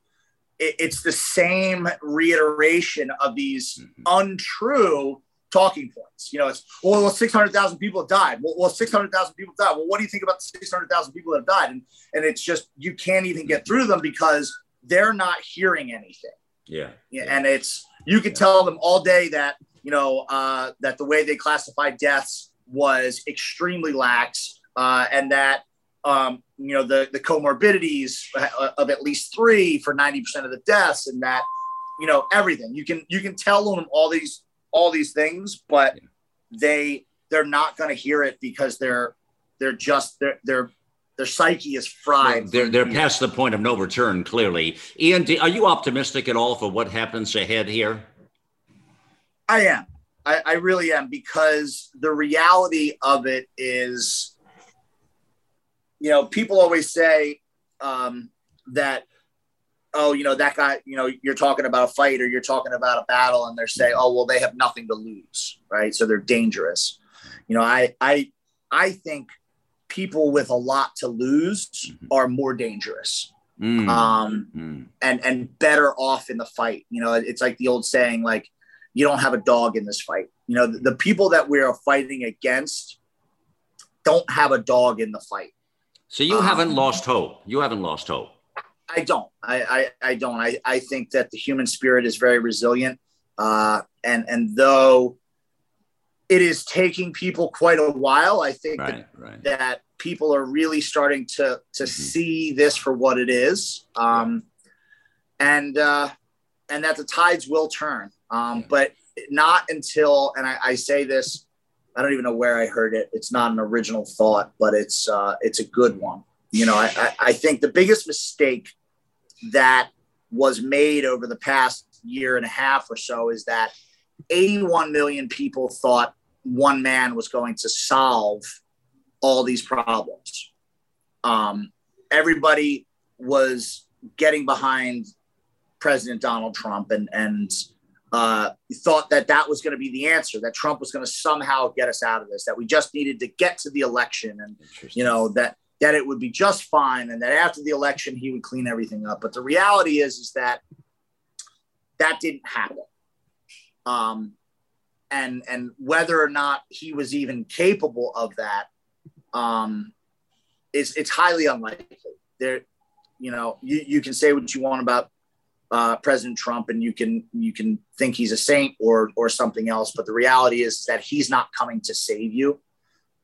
it, it's the same reiteration of these Mhm. untrue talking points. You know it's well, well 600000 people have died. Well, well 600000 people died. Well what do you think about the 600000 people that have died? And and it's just you can't even get through them because they're not hearing anything. Yeah. yeah, and it's you could tell them all day that you know uh, that the way they classified deaths was extremely lax, uh, and that um, you know the the comorbidities uh, of at least three for ninety percent of the deaths, and that you know everything. You can you can tell them all these all these things, but they they're not going to hear it because they're they're just they're they're their psyche is fried. They're, they're past the point of no return, clearly. Ian, are you optimistic at all for what happens ahead here? I am. I, I really am because the reality of it is, you know, people always say um, that, oh, you know, that guy, you know, you're talking about a fight or you're talking about a battle, and they're saying, oh, well, they have nothing to lose, right? So they're dangerous. You know, I, I, I think people with a lot to lose Mhm. are more dangerous. Mm, Um, mm. and and better off in the fight. You know, it's like the old saying, like you don't have a dog in this fight. You know, the, the people that we are fighting against don't have a dog in the fight. So you Um, haven't lost hope. You haven't lost hope. I don't. I I, I don't. I, I think that the human spirit is very resilient. Uh, and and though it is taking people quite a while, I think that Right, right. that people are really starting to to Mhm. see this for what it is um and uh and that the tides will turn um Yeah. but not until and I, I say this i don't even know where i heard it it's not an original thought but it's uh it's a good one you know i i, I think the biggest mistake that was made over the past year and a half or so is that 81 million people thought one man was going to solve all these problems. Um, everybody was getting behind President Donald Trump and and uh, thought that that was going to be the answer. That Trump was going to somehow get us out of this. That we just needed to get to the election, and you know that that it would be just fine, and that after the election he would clean everything up. But the reality is is that that didn't happen. Um, and and whether or not he was even capable of that um, it's it's highly unlikely. There, you know, you, you can say what you want about uh, President Trump, and you can you can think he's a saint or or something else, but the reality is that he's not coming to save you,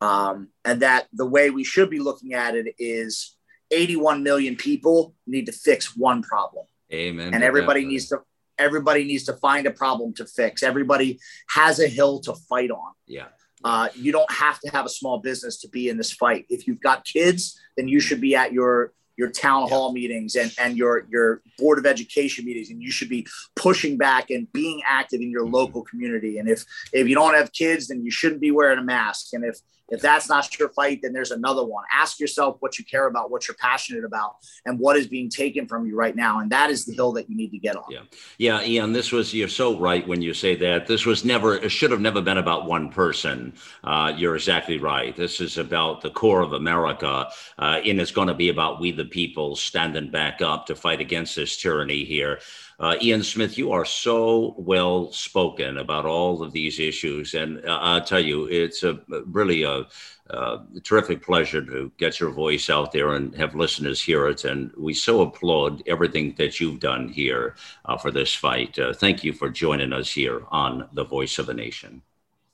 um, and that the way we should be looking at it is 81 million people need to fix one problem Amen. and everybody that. needs to everybody needs to find a problem to fix everybody has a hill to fight on Yeah. uh, you don't have to have a small business to be in this fight if you've got kids then you should be at your your town hall meetings and, and your your board of education meetings and you should be pushing back and being active in your Mhm. local community and if if you don't have kids then you shouldn't be wearing a mask and if if that's not your fight then there's another one ask yourself what you care about what you're passionate about and what is being taken from you right now and that is the hill that you need to get on Yeah. Yeah, Ian, this was, you're so right when you say that. This was never, it should have never been about one person. Uh, you're exactly right. This is about the core of America. Uh, and it's going to be about we the people standing back up to fight against this tyranny here. Uh, Ian Smith, you are so well spoken about all of these issues. And uh, I'll tell you, it's a really a, uh, terrific pleasure to get your voice out there and have listeners hear it. And we so applaud everything that you've done here uh, for this fight. Uh, thank you for joining us here on The Voice of the Nation.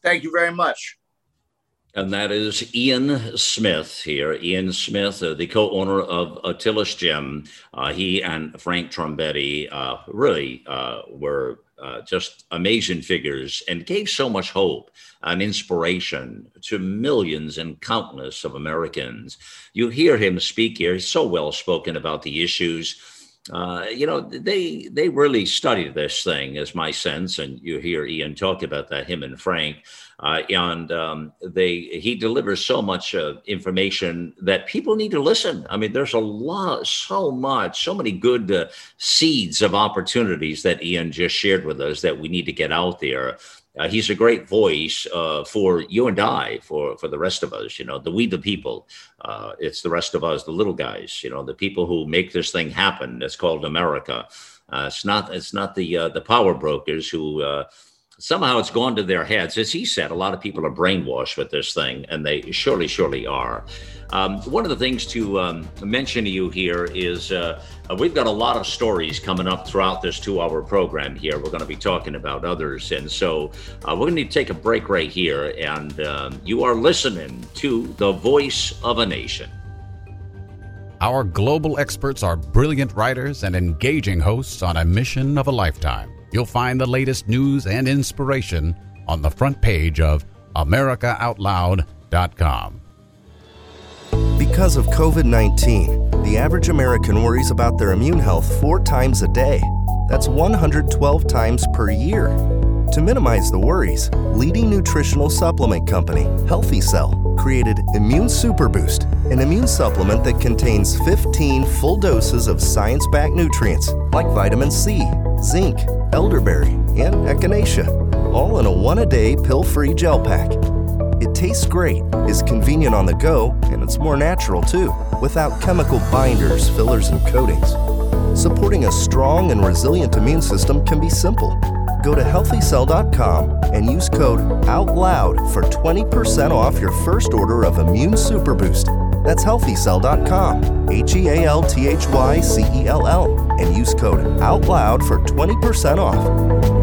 thank you very much And that is Ian Smith here. Ian Smith, uh, the co owner of Atilis Gym. Uh, he and Frank Trumbetti uh, really uh, were uh, just amazing figures and gave so much hope and inspiration to millions and countless of Americans. You hear him speak here, he's so well spoken about the issues. Uh, you know, they they really studied this thing, is my sense, and you hear Ian talk about that, him and Frank, uh, and um, they he delivers so much uh, information that people need to listen. I mean, there's a lot, so much, so many good uh, seeds of opportunities that Ian just shared with us that we need to get out there. Uh, he's a great voice uh, for you and I, for for the rest of us. You know, the we the people. Uh, it's the rest of us, the little guys. You know, the people who make this thing happen. It's called America. Uh, it's not. It's not the uh, the power brokers who uh, somehow it's gone to their heads. As he said, a lot of people are brainwashed with this thing, and they surely, surely are. Um, one of the things to um, mention to you here is uh, uh, we've got a lot of stories coming up throughout this two hour program here. We're going to be talking about others. And so uh, we're going to take a break right here. And um, you are listening to The Voice of a Nation. Our global experts are brilliant writers and engaging hosts on a mission of a lifetime. You'll find the latest news and inspiration on the front page of AmericaOutloud.com. Because of COVID 19, the average American worries about their immune health four times a day. That's 112 times per year. To minimize the worries, leading nutritional supplement company, Healthy Cell, created Immune Super Boost, an immune supplement that contains 15 full doses of science backed nutrients like vitamin C, zinc, elderberry, and echinacea, all in a one a day pill free gel pack. It tastes great, is convenient on the go, and it's more natural too, without chemical binders, fillers, and coatings. Supporting a strong and resilient immune system can be simple. Go to healthycell.com and use code OUTLOUD for 20% off your first order of Immune Super Boost. That's healthycell.com, H E A L T H Y C E L L, and use code OUTLOUD for 20% off.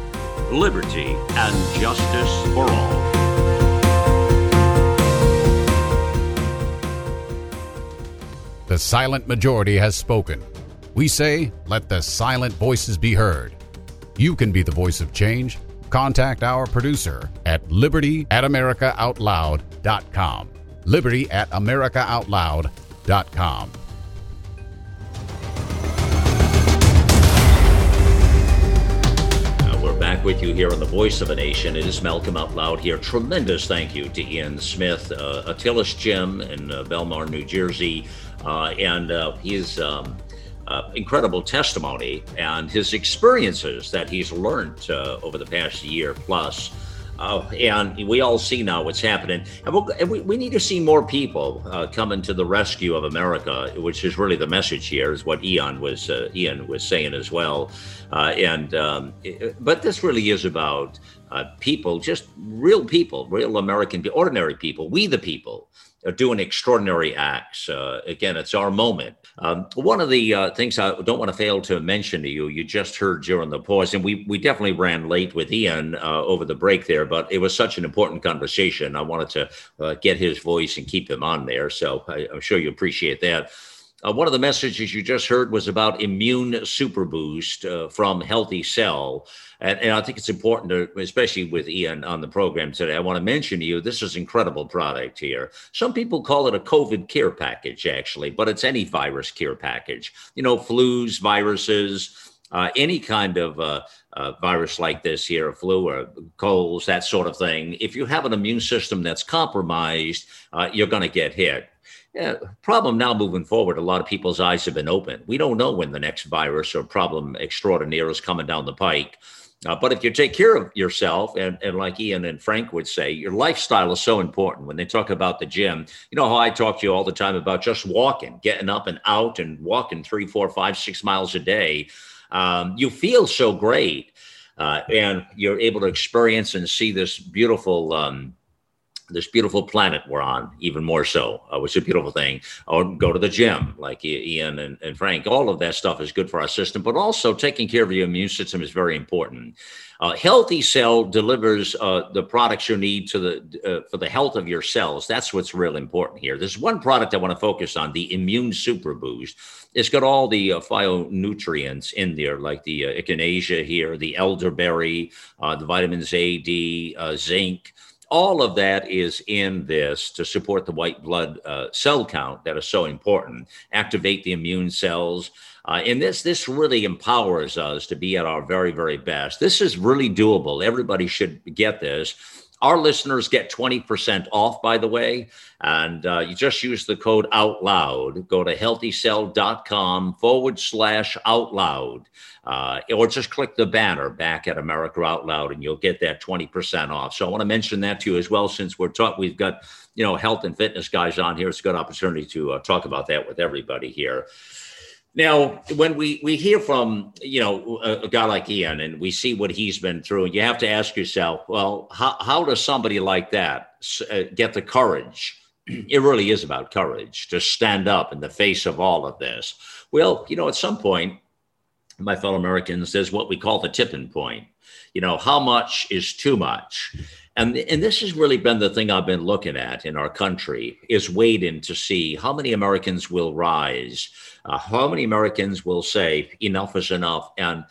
liberty, and justice for all. The silent majority has spoken. We say, let the silent voices be heard. You can be the voice of change. Contact our producer at liberty at americaoutloud.com. Liberty at americaoutloud.com. with you here on the Voice of a Nation. It is Malcolm Out Loud here. Tremendous thank you to Ian Smith, uh, Atilis Gym in uh, Bellmawr, New Jersey, uh, and uh, his um, uh, incredible testimony and his experiences that he's learned uh, over the past year plus. Uh, and we all see now what's happening. And, we'll, and we, we, need to see more people uh, coming to the rescue of America, which is really the message here, is what Ian was uh, Ian was saying as well. Uh, and um, it, but this really is about uh, people, just real people, real American, ordinary people, we the people, are doing extraordinary acts. Uh, again, it's our moment. Um, one of the uh, things I don't want to fail to mention to you, you just heard during the pause, and we we definitely ran late with Ian uh, over the break there, but it was such an important conversation. I wanted to uh, get his voice and keep him on there, so I, I'm sure you appreciate that. Uh, one of the messages you just heard was about immune super boost uh, from Healthy Cell. And, and, I think it's important to, especially with Ian on the program today, I want to mention to you this is incredible product here. Some people call it a COVID care package, actually, but it's any virus care package. You know, flus, viruses, uh, any kind of uh, uh, virus like this here, a flu or colds, that sort of thing. If you have an immune system that's compromised, uh, you're going to get hit. Yeah, problem now moving forward, a lot of people's eyes have been open. We don't know when the next virus or problem extraordinaire is coming down the pike. Uh, but if you take care of yourself, and, and like Ian and Frank would say, your lifestyle is so important. When they talk about the gym, you know how I talk to you all the time about just walking, getting up and out and walking three, four, five, six miles a day. Um, you feel so great. Uh, and you're able to experience and see this beautiful um, this beautiful planet we're on, even more so, uh, which is a beautiful thing. Or go to the gym, like Ian and, and, Frank. All of that stuff is good for our system, but also taking care of your immune system is very important. Uh, healthy cell delivers uh, the products you need to the uh, for the health of your cells. That's what's real important here. There's one product I want to focus on: the Immune Super Boost. It's got all the uh, phytonutrients in there, like the uh, echinacea here, the elderberry, the vitamins A, D, zinc all of that is in this to support the white blood uh, cell count that is so important, activate the immune cells. Uh, and this this really empowers us to be at our very very best. This is really doable. Everybody should get this. Our listeners get 20% off, by the way. And uh, you just use the code out loud. Go to healthycell.com forward slash out loud. Uh, or just click the banner back at America Out Loud and you'll get that 20% off. So I want to mention that to you as well, since we're taught we've got, you know, health and fitness guys on here. It's a good opportunity to uh, talk about that with everybody here. Now, when we we hear from you know a, a, guy like Ian and we see what he's been through, and you have to ask yourself, well, how how does somebody like that uh, get the courage? <clears throat> It really is about courage to stand up in the face of all of this. Well, you know, at some point, my fellow Americans, there's what we call the tipping point. You know, how much is too much? And, and this has really been the thing I've been looking at in our country is waiting to see how many Americans will rise, uh, how many Americans will say enough is enough. And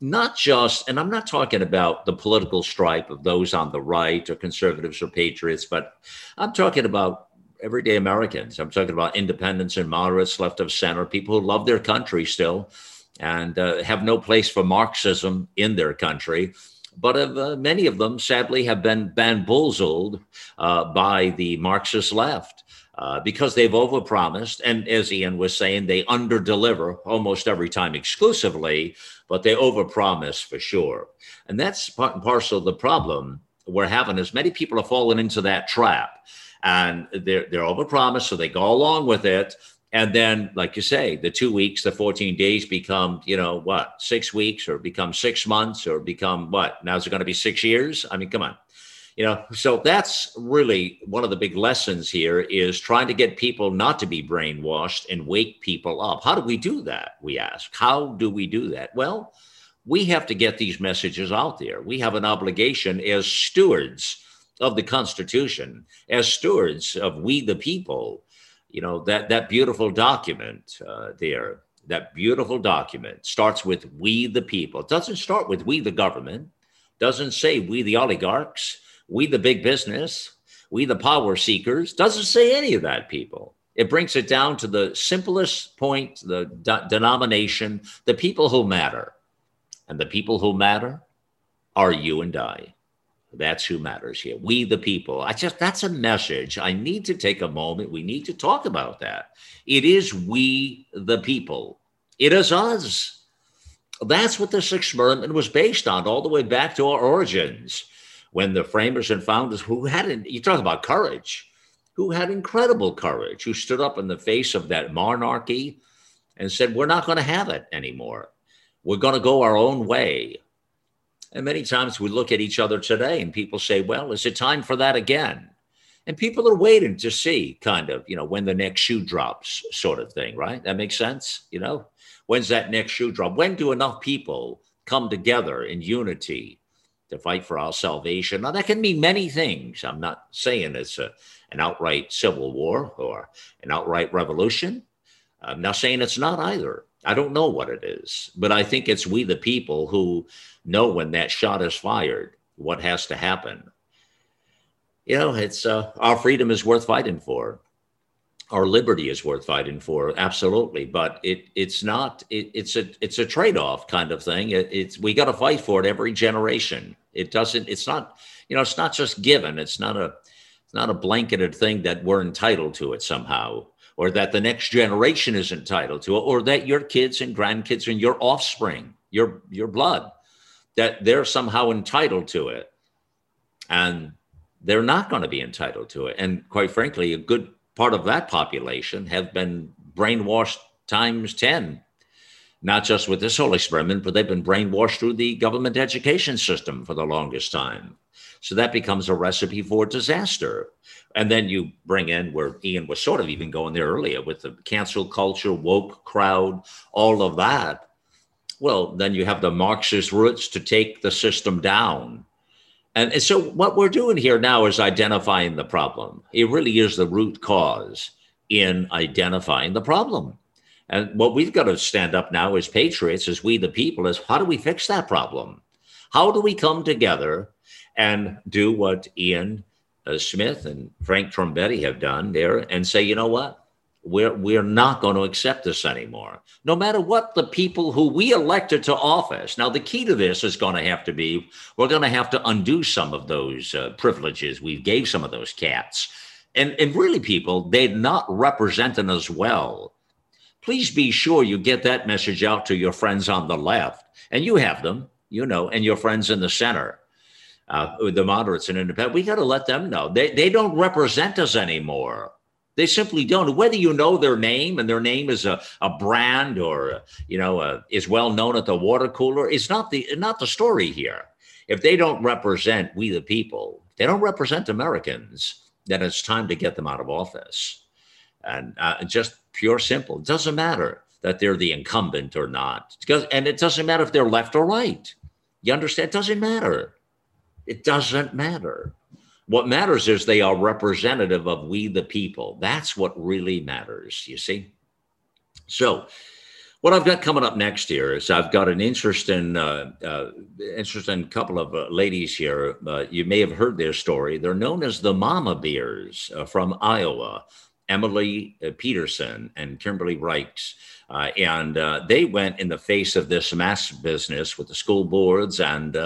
not just, and I'm not talking about the political stripe of those on the right or conservatives or patriots, but I'm talking about everyday Americans. I'm talking about independents and moderates, left of center, people who love their country still and uh, have no place for Marxism in their country but uh, many of them sadly have been bamboozled uh, by the Marxist left. Uh, because they've overpromised, and as Ian was saying, they underdeliver almost every time exclusively, but they overpromise for sure. And that's part and parcel of the problem we're having. As many people are falling into that trap, and they're they're overpromised, so they go along with it and then like you say the two weeks the 14 days become you know what six weeks or become six months or become what? Now is it going to be six years? I mean come on. You know so that's really one of the big lessons here is trying to get people not to be brainwashed and wake people up. How do we do that we ask? How do we do that? Well we have to get these messages out there. We have an obligation as stewards of the constitution as stewards of we the people you know that that beautiful document uh, there that beautiful document starts with we the people. It doesn't start with we the government. Doesn't say we the oligarchs we the big business we the power seekers. Doesn't say any of that people. It brings it down to the simplest point the de- denomination the people who matter. And the people who matter are you and i that's who matters here. We, the people. I just, that's a message. I need to take a moment. We need to talk about that. It is we, the people. It is us. That's what this experiment was based on, all the way back to our origins when the framers and founders who had, you talk about courage, who had incredible courage, who stood up in the face of that monarchy and said, We're not going to have it anymore. We're going to go our own way. And many times we look at each other today and people say, well, is it time for that again? And people are waiting to see kind of, you know, when the next shoe drops, sort of thing, right? That makes sense. You know, when's that next shoe drop? When do enough people come together in unity to fight for our salvation? Now, that can mean many things. I'm not saying it's a, an outright civil war or an outright revolution. I'm not saying it's not either. I don't know what it is, but I think it's we, the people, who know when that shot is fired, what has to happen. You know, it's uh, our freedom is worth fighting for. Our liberty is worth fighting for, absolutely. But it it's not. It, it's a it's a trade off kind of thing. It, it's we got to fight for it every generation. It doesn't. It's not. You know, it's not just given. It's not a. It's not a blanketed thing that we're entitled to it somehow or that the next generation is entitled to, it, or that your kids and grandkids and your offspring, your your blood, that they're somehow entitled to it. And they're not going to be entitled to it. And quite frankly, a good part of that population have been brainwashed times 10 not just with this whole experiment, but they've been brainwashed through the government education system for the longest time. So that becomes a recipe for disaster. And then you bring in where Ian was sort of even going there earlier with the cancel culture, woke crowd, all of that. Well, then you have the Marxist roots to take the system down. And, and so what we're doing here now is identifying the problem. It really is the root cause in identifying the problem. And what we've got to stand up now as patriots, as we the people, is how do we fix that problem? How do we come together and do what Ian uh, Smith and Frank Trumbetti have done there and say, you know what? We're, we're not going to accept this anymore, no matter what the people who we elected to office. Now, the key to this is going to have to be we're going to have to undo some of those uh, privileges we gave some of those cats. And, and really, people, they're not representing us well please be sure you get that message out to your friends on the left. And you have them, you know, and your friends in the center, uh, the moderates and independent. We got to let them know they, they don't represent us anymore. They simply don't. Whether you know their name and their name is a, a brand or you know uh, is well known at the water cooler, is not the not the story here. If they don't represent we the people, they don't represent Americans. Then it's time to get them out of office, and uh, just pure simple. It doesn't matter that they're the incumbent or not. Because, and it doesn't matter if they're left or right. You understand? It doesn't matter. It doesn't matter. What matters is they are representative of we the people. That's what really matters, you see? So, what I've got coming up next here is I've got an interesting, uh, uh, interesting couple of uh, ladies here. Uh, you may have heard their story. They're known as the Mama Bears uh, from Iowa. Emily uh, Peterson and Kimberly Reichs. And they went in the face of this mass business with the school boards, and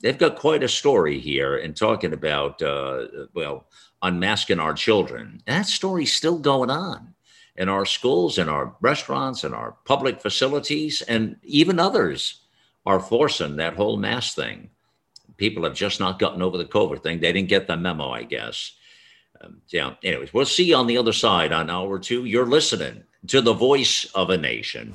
they've got quite a story here in talking about, uh, well, unmasking our children. That story's still going on in our schools, in our restaurants, in our public facilities, and even others are forcing that whole mask thing. People have just not gotten over the COVID thing. They didn't get the memo, I guess um, yeah. Anyways, we'll see you on the other side on hour two. You're listening to the voice of a nation.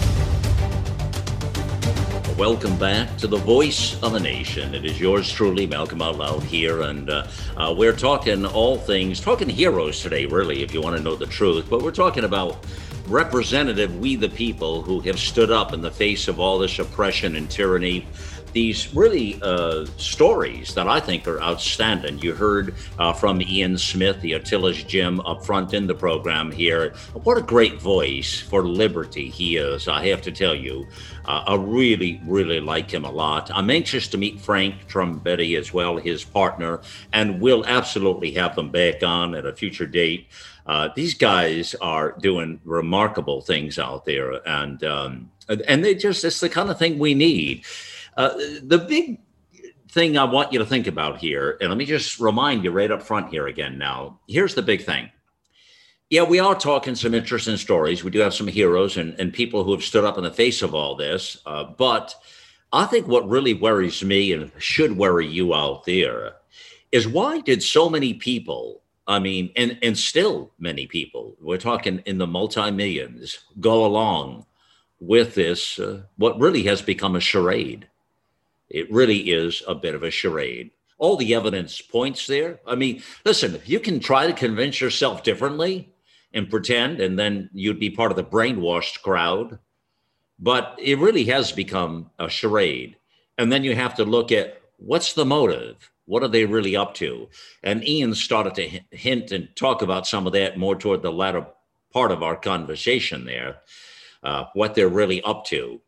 Welcome back to the Voice of a Nation. It is yours truly, Malcolm Out Loud here, and uh, uh, we're talking all things, talking heroes today, really, if you want to know the truth. But we're talking about representative, we the people who have stood up in the face of all this oppression and tyranny these really uh, stories that I think are outstanding. You heard uh, from Ian Smith, the Atilis Gym, up front in the program here. What a great voice for liberty he is, I have to tell you. Uh, I really, really like him a lot. I'm anxious to meet Frank Trumbetti as well, his partner, and we'll absolutely have them back on at a future date. Uh, these guys are doing remarkable things out there, and um, and they just—it's the kind of thing we need. Uh, the big thing I want you to think about here, and let me just remind you right up front here again now. Here's the big thing. Yeah, we are talking some interesting stories. We do have some heroes and, and people who have stood up in the face of all this. Uh, but I think what really worries me and should worry you out there is why did so many people, I mean, and, and still many people, we're talking in the multi millions, go along with this, uh, what really has become a charade? It really is a bit of a charade. All the evidence points there. I mean, listen—if you can try to convince yourself differently and pretend, and then you'd be part of the brainwashed crowd. But it really has become a charade. And then you have to look at what's the motive? What are they really up to? And Ian started to hint and talk about some of that more toward the latter part of our conversation there, uh, what they're really up to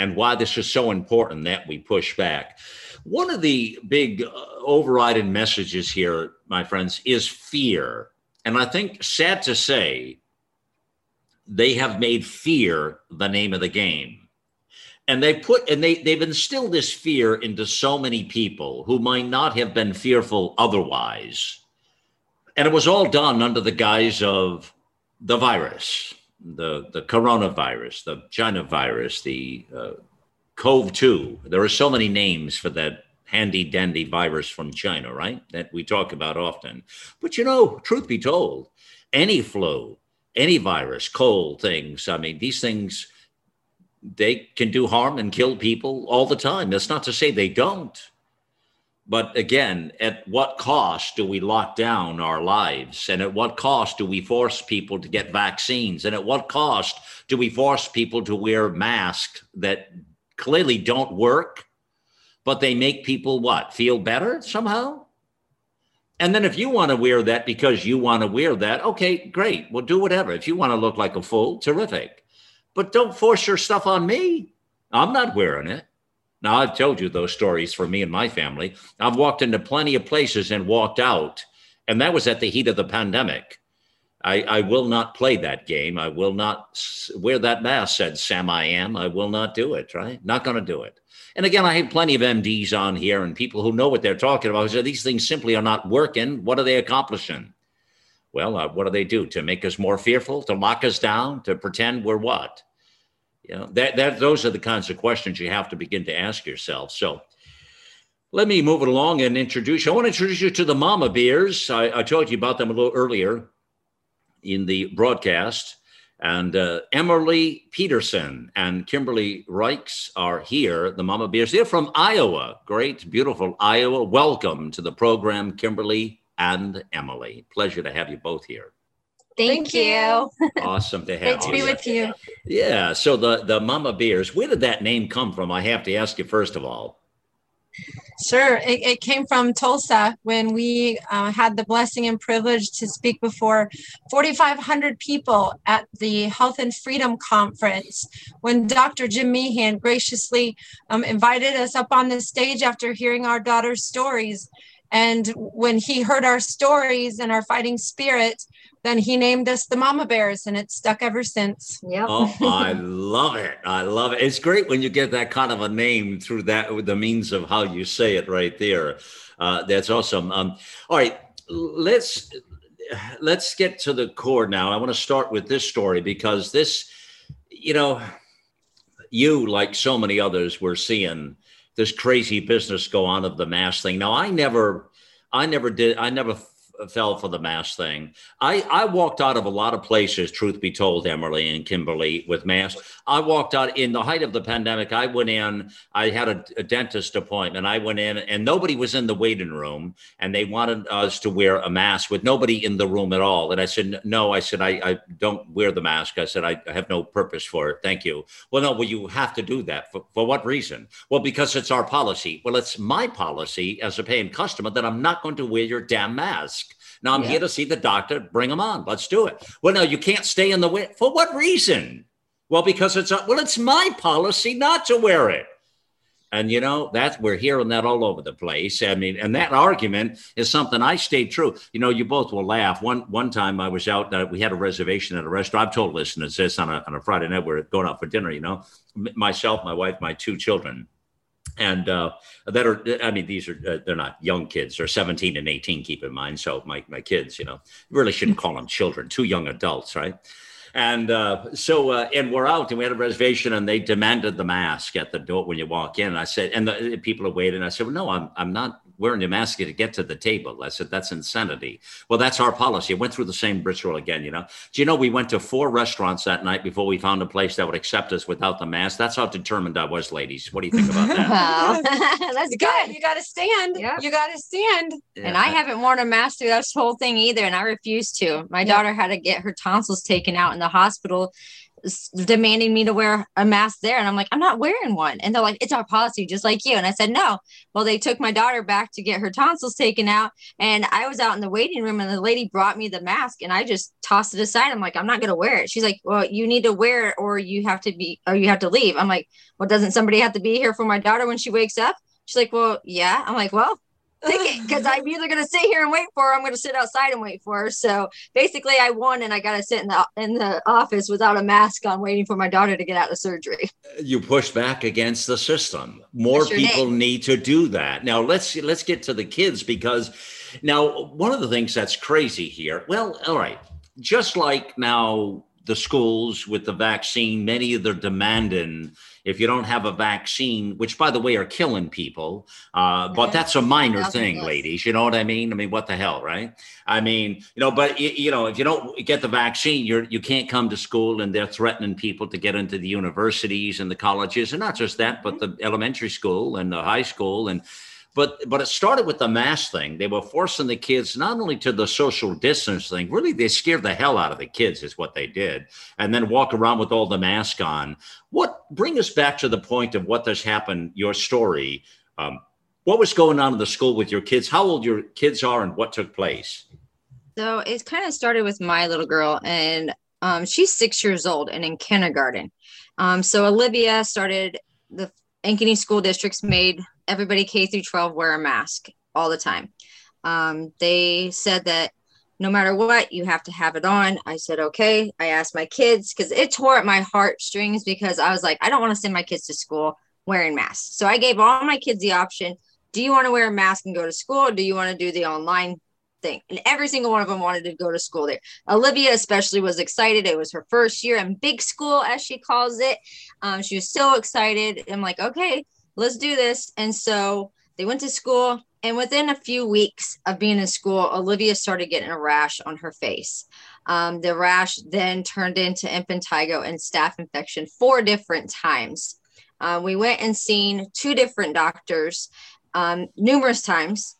and why this is so important that we push back. One of the big uh, overriding messages here, my friends, is fear. And I think, sad to say, they have made fear the name of the game. And they put and they they've instilled this fear into so many people who might not have been fearful otherwise. And it was all done under the guise of the virus, the the coronavirus, the China virus, the uh, Cove 2. There are so many names for that handy dandy virus from China, right? That we talk about often. But you know, truth be told, any flu, any virus, cold things, I mean, these things, they can do harm and kill people all the time. That's not to say they don't. But again, at what cost do we lock down our lives? And at what cost do we force people to get vaccines? And at what cost do we force people to wear masks that clearly don't work, but they make people what? Feel better somehow? And then if you want to wear that because you want to wear that, okay, great. Well, do whatever. If you want to look like a fool, terrific. But don't force your stuff on me. I'm not wearing it. Now, I've told you those stories for me and my family. I've walked into plenty of places and walked out, and that was at the heat of the pandemic. I, I will not play that game. I will not wear that mask, said Sam I am. I will not do it, right? Not going to do it. And again, I have plenty of MDs on here and people who know what they're talking about. These things simply are not working. What are they accomplishing? Well, uh, what do they do to make us more fearful, to lock us down, to pretend we're what? You know, that, that those are the kinds of questions you have to begin to ask yourself. So let me move it along and introduce you. I want to introduce you to the Mama Bears. I, I told you about them a little earlier in the broadcast. And uh, Emily Peterson and Kimberly Reichs are here, the Mama Bears. They're from Iowa. Great, beautiful Iowa. Welcome to the program, Kimberly and Emily. Pleasure to have you both here. Thank, you. Awesome to have Great to be with you. Yeah. So the the Mama Bears, where did that name come from? I have to ask you first of all. Sure. It, it, came from Tulsa when we uh, had the blessing and privilege to speak before 4,500 people at the Health and Freedom Conference when Dr. Jim Meehan graciously um, invited us up on the stage after hearing our daughter's stories. And when he heard our stories and our fighting spirit, then he named us the Mama Bears, and it's stuck ever since. Yep. oh, I <laughs> love it. I love it. It's great when you get that kind of a name through that with the means of how you say it right there. Uh, that's awesome. Um, all right, let's let's get to the core now. I want to start with this story because this, you know, you like so many others, we're seeing this crazy business go on of the mass thing. Now, I never, I never did, I never fell for the mask thing. I, I walked out of a lot of places, truth be told, Emily and Kimberly, with masks. I walked out in the height of the pandemic. I went in, I had a, a, dentist appointment. I went in and nobody was in the waiting room and they wanted us to wear a mask with nobody in the room at all. And I said, no, I said, I, I don't wear the mask. I said, I, I have no purpose for it. Thank you. Well, no, well, you have to do that. For, for what reason? Well, because it's our policy. Well, it's my policy as a paying customer that I'm not going to wear your damn mask. Now I'm yeah. here to see the doctor. Bring him on. Let's do it. Well, no, you can't stay in the way. For what reason? Well, because it's a, well, it's my policy not to wear it. And you know that we're hearing that all over the place. I mean, and that argument is something I stayed true. You know, you both will laugh. One one time I was out, uh, we had a reservation at a restaurant. I've told listeners this on a on a Friday night. We're going out for dinner. You know, myself, my wife, my two children and uh, that are i mean these are uh, they're not young kids. They're 17 and 18 keep in mind. So my, my kids you know really shouldn't call them children. Two young adults right? And uh, so uh, and we're out and we had a reservation and they demanded the mask at the door when you walk in. And i said and the people are waiting. I said well no i'm, I'm not wearing your mask to get to the table. I said, that's insanity. Well, that's our policy. I went through the same ritual again, you know. Do you know we went to four restaurants that night before we found a place that would accept us without the mask? That's how determined I was, ladies. What do you think about that? <laughs> wow. <laughs> that's good. You got to stand. Yep. You got to stand. Yeah. And I haven't worn a mask through this whole thing either. And I refuse to. My daughter had to get her tonsils taken out in the hospital demanding me to wear a mask there. And I'm like, I'm not wearing one. And they're like, it's our policy, just like you. And I said, no. Well, they took my daughter back to get her tonsils taken out. And I was out in the waiting room and the lady brought me the mask and I just tossed it aside. I'm like, I'm not going to wear it. She's like, well, you need to wear it or you have to be, or you have to leave. I'm like, well, doesn't somebody have to be here for my daughter when she wakes up? She's like, well, yeah. I'm like, well, ticket because I'm either going to sit here and wait for her, I'm going to sit outside and wait for her. So basically, I won, and I got to sit in the in the office without a mask on, waiting for my daughter to get out of surgery. You push back against the system. More people did. need to do that. Now let's let's get to the kids because now one of the things that's crazy here. Well, all right, just like now the schools with the vaccine, many of them demanding if you don't have a vaccine, which by the way are killing people, uh, but that's a minor thing, ladies. You know what I mean? I mean, what the hell, right? I mean, you know, but you know, if you don't get the vaccine, you're you can't come to school, and they're threatening people to get into the universities and the colleges, and not just that, but the elementary school and the high school and but but it started with the mask thing. They were forcing the kids not only to the social distance thing, really they scared the hell out of the kids, is what they did, and then walk around with all the mask on. What bring us back to the point of what has happened, your story. Um, what was going on in the school with your kids? How old your kids are and what took place? So it kind of started with my little girl, and um, she's six years old and in kindergarten. Um, so Olivia started the Ankeny school districts made everybody K through 12 wear a mask all the time. Um, they said that no matter what, you have to have it on. I said, okay. I asked my kids because it tore at my heartstrings because I was like, I don't want to send my kids to school wearing masks. So I gave all my kids the option do you want to wear a mask and go to school? Or do you want to do the online thing. And every single one of them wanted to go to school there. Olivia, especially, was excited. It was her first year in big school, as she calls it. Um, she was so excited. I'm like, okay, let's do this. And so they went to school. And within a few weeks of being in school, Olivia started getting a rash on her face. Um, the rash then turned into impetigo and staph infection four different times. Uh, we went and seen two different doctors um, numerous times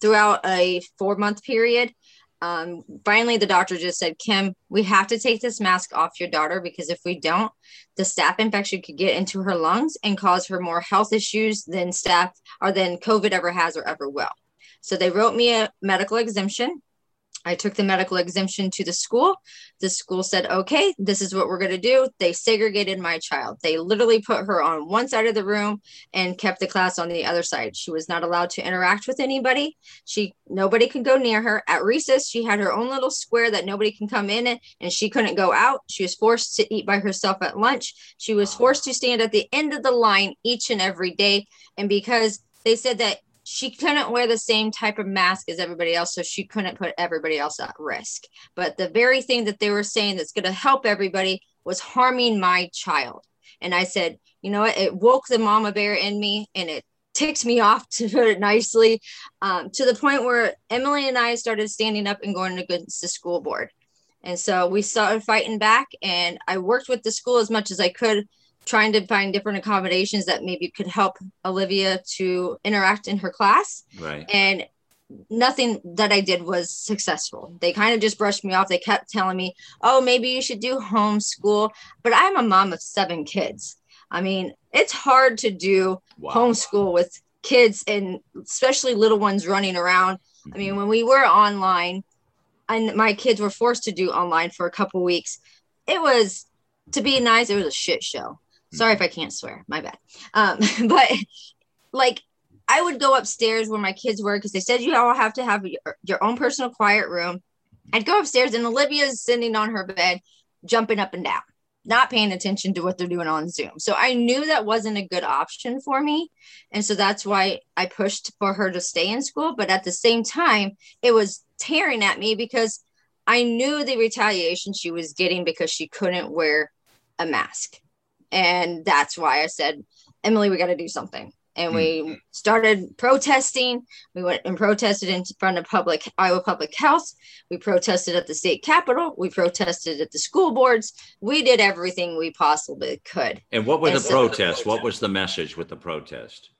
throughout a four month period. Um, finally, the doctor just said, Kim, we have to take this mask off your daughter because if we don't, the staph infection could get into her lungs and cause her more health issues than staph or than COVID ever has or ever will. So they wrote me a medical exemption. I took the medical exemption to the school. The school said, okay, this is what we're going to do. They segregated my child. They literally put her on one side of the room and kept the class on the other side. She was not allowed to interact with anybody. She nobody could go near her. At recess, she had her own little square that nobody can come in and she couldn't go out. She was forced to eat by herself at lunch. She was forced to stand at the end of the line each and every day. And because they said that she couldn't wear the same type of mask as everybody else, so she couldn't put everybody else at risk. But the very thing that they were saying that's going to help everybody was harming my child. And I said, you know what? It woke the mama bear in me and it ticked me off <laughs> to put it nicely um, to the point where Emily and I started standing up and going against the school board. And so we started fighting back, and I worked with the school as much as I could trying to find different accommodations that maybe could help Olivia to interact in her class. Right. And nothing that I did was successful. They kind of just brushed me off. They kept telling me, oh, maybe you should do homeschool. But I'm a mom of seven kids. I mean, it's hard to do wow. homeschool with kids and especially little ones running around. Mm-hmm. I mean, when we were online and my kids were forced to do online for a couple weeks, it was to be nice, it was a shit show. Sorry if I can't swear. My bad. Um, <laughs> but like I would go upstairs where my kids were because they said you all have to have your, your own personal quiet room. I'd go upstairs and Olivia's sitting on her bed, jumping up and down, not paying attention to what they're doing on Zoom. So I knew that wasn't a good option for me. And so that's why I pushed for her to stay in school. But at the same time, it was tearing at me because I knew the retaliation she was getting because she couldn't wear a mask. And that's why I said, Emily, we got to do something. And we mm-hmm. started protesting. We went and protested in front of public Iowa Public Health. We protested at the state capitol. We protested at the school boards. We did everything we possibly could. And what was and the so, protest? What was the message with the protest?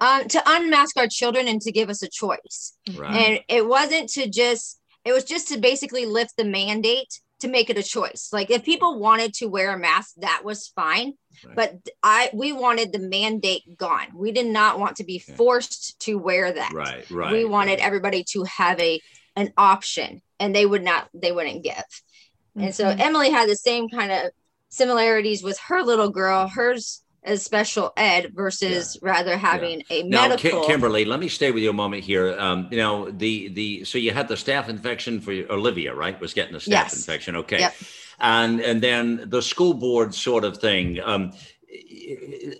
Um, to unmask our children and to give us a choice. Right. And it wasn't to just, it was just to basically lift the mandate to make it a choice. Like if people wanted to wear a mask, that was fine. Right. But I we wanted the mandate gone. We did not want to be forced to wear that. Right, right. We wanted right. everybody to have a an option and they would not they wouldn't give. Mm-hmm. And so mm-hmm. Emily had the same kind of similarities with her little girl. Hers as special ed versus yeah. rather having yeah. a now, medical. Ki- Kimberly, let me stay with you a moment here. Um, you know, the the so you had the staph infection for Olivia, right? Was getting the staph yes. infection. Okay. Yep. And and then the school board sort of thing. Um,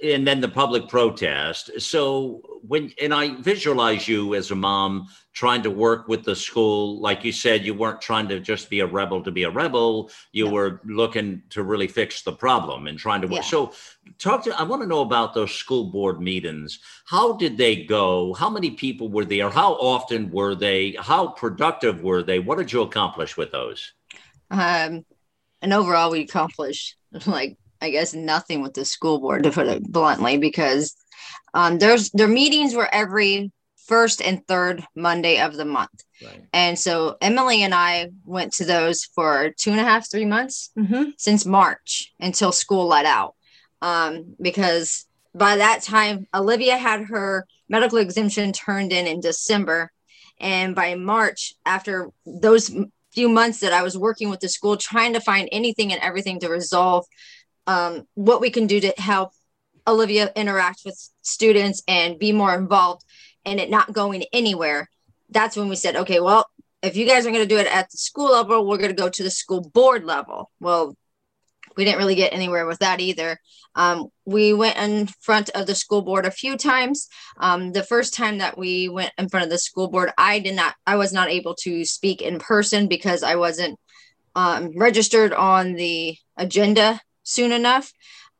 and then the public protest. So when and I visualize you as a mom trying to work with the school, like you said, you weren't trying to just be a rebel to be a rebel. You were looking to really fix the problem and trying to work. Yeah. So talk to I want to know about those school board meetings. How did they go? How many people were there? How often were they? How productive were they? What did you accomplish with those? Um and overall we accomplished like I guess nothing with the school board to put it bluntly because um, there's their meetings were every first and third Monday of the month. Right. And so Emily and I went to those for two and a half, three months mm-hmm. since March until school let out. Um, because by that time, Olivia had her medical exemption turned in in December. And by March, after those few months that I was working with the school, trying to find anything and everything to resolve um, what we can do to help Olivia interact with students and be more involved and it not going anywhere, that's when we said, okay, well, if you guys are going to do it at the school level, we're going to go to the school board level. Well, we didn't really get anywhere with that either. Um, we went in front of the school board a few times. Um, the first time that we went in front of the school board, I did not, I was not able to speak in person because I wasn't um, registered on the agenda soon enough.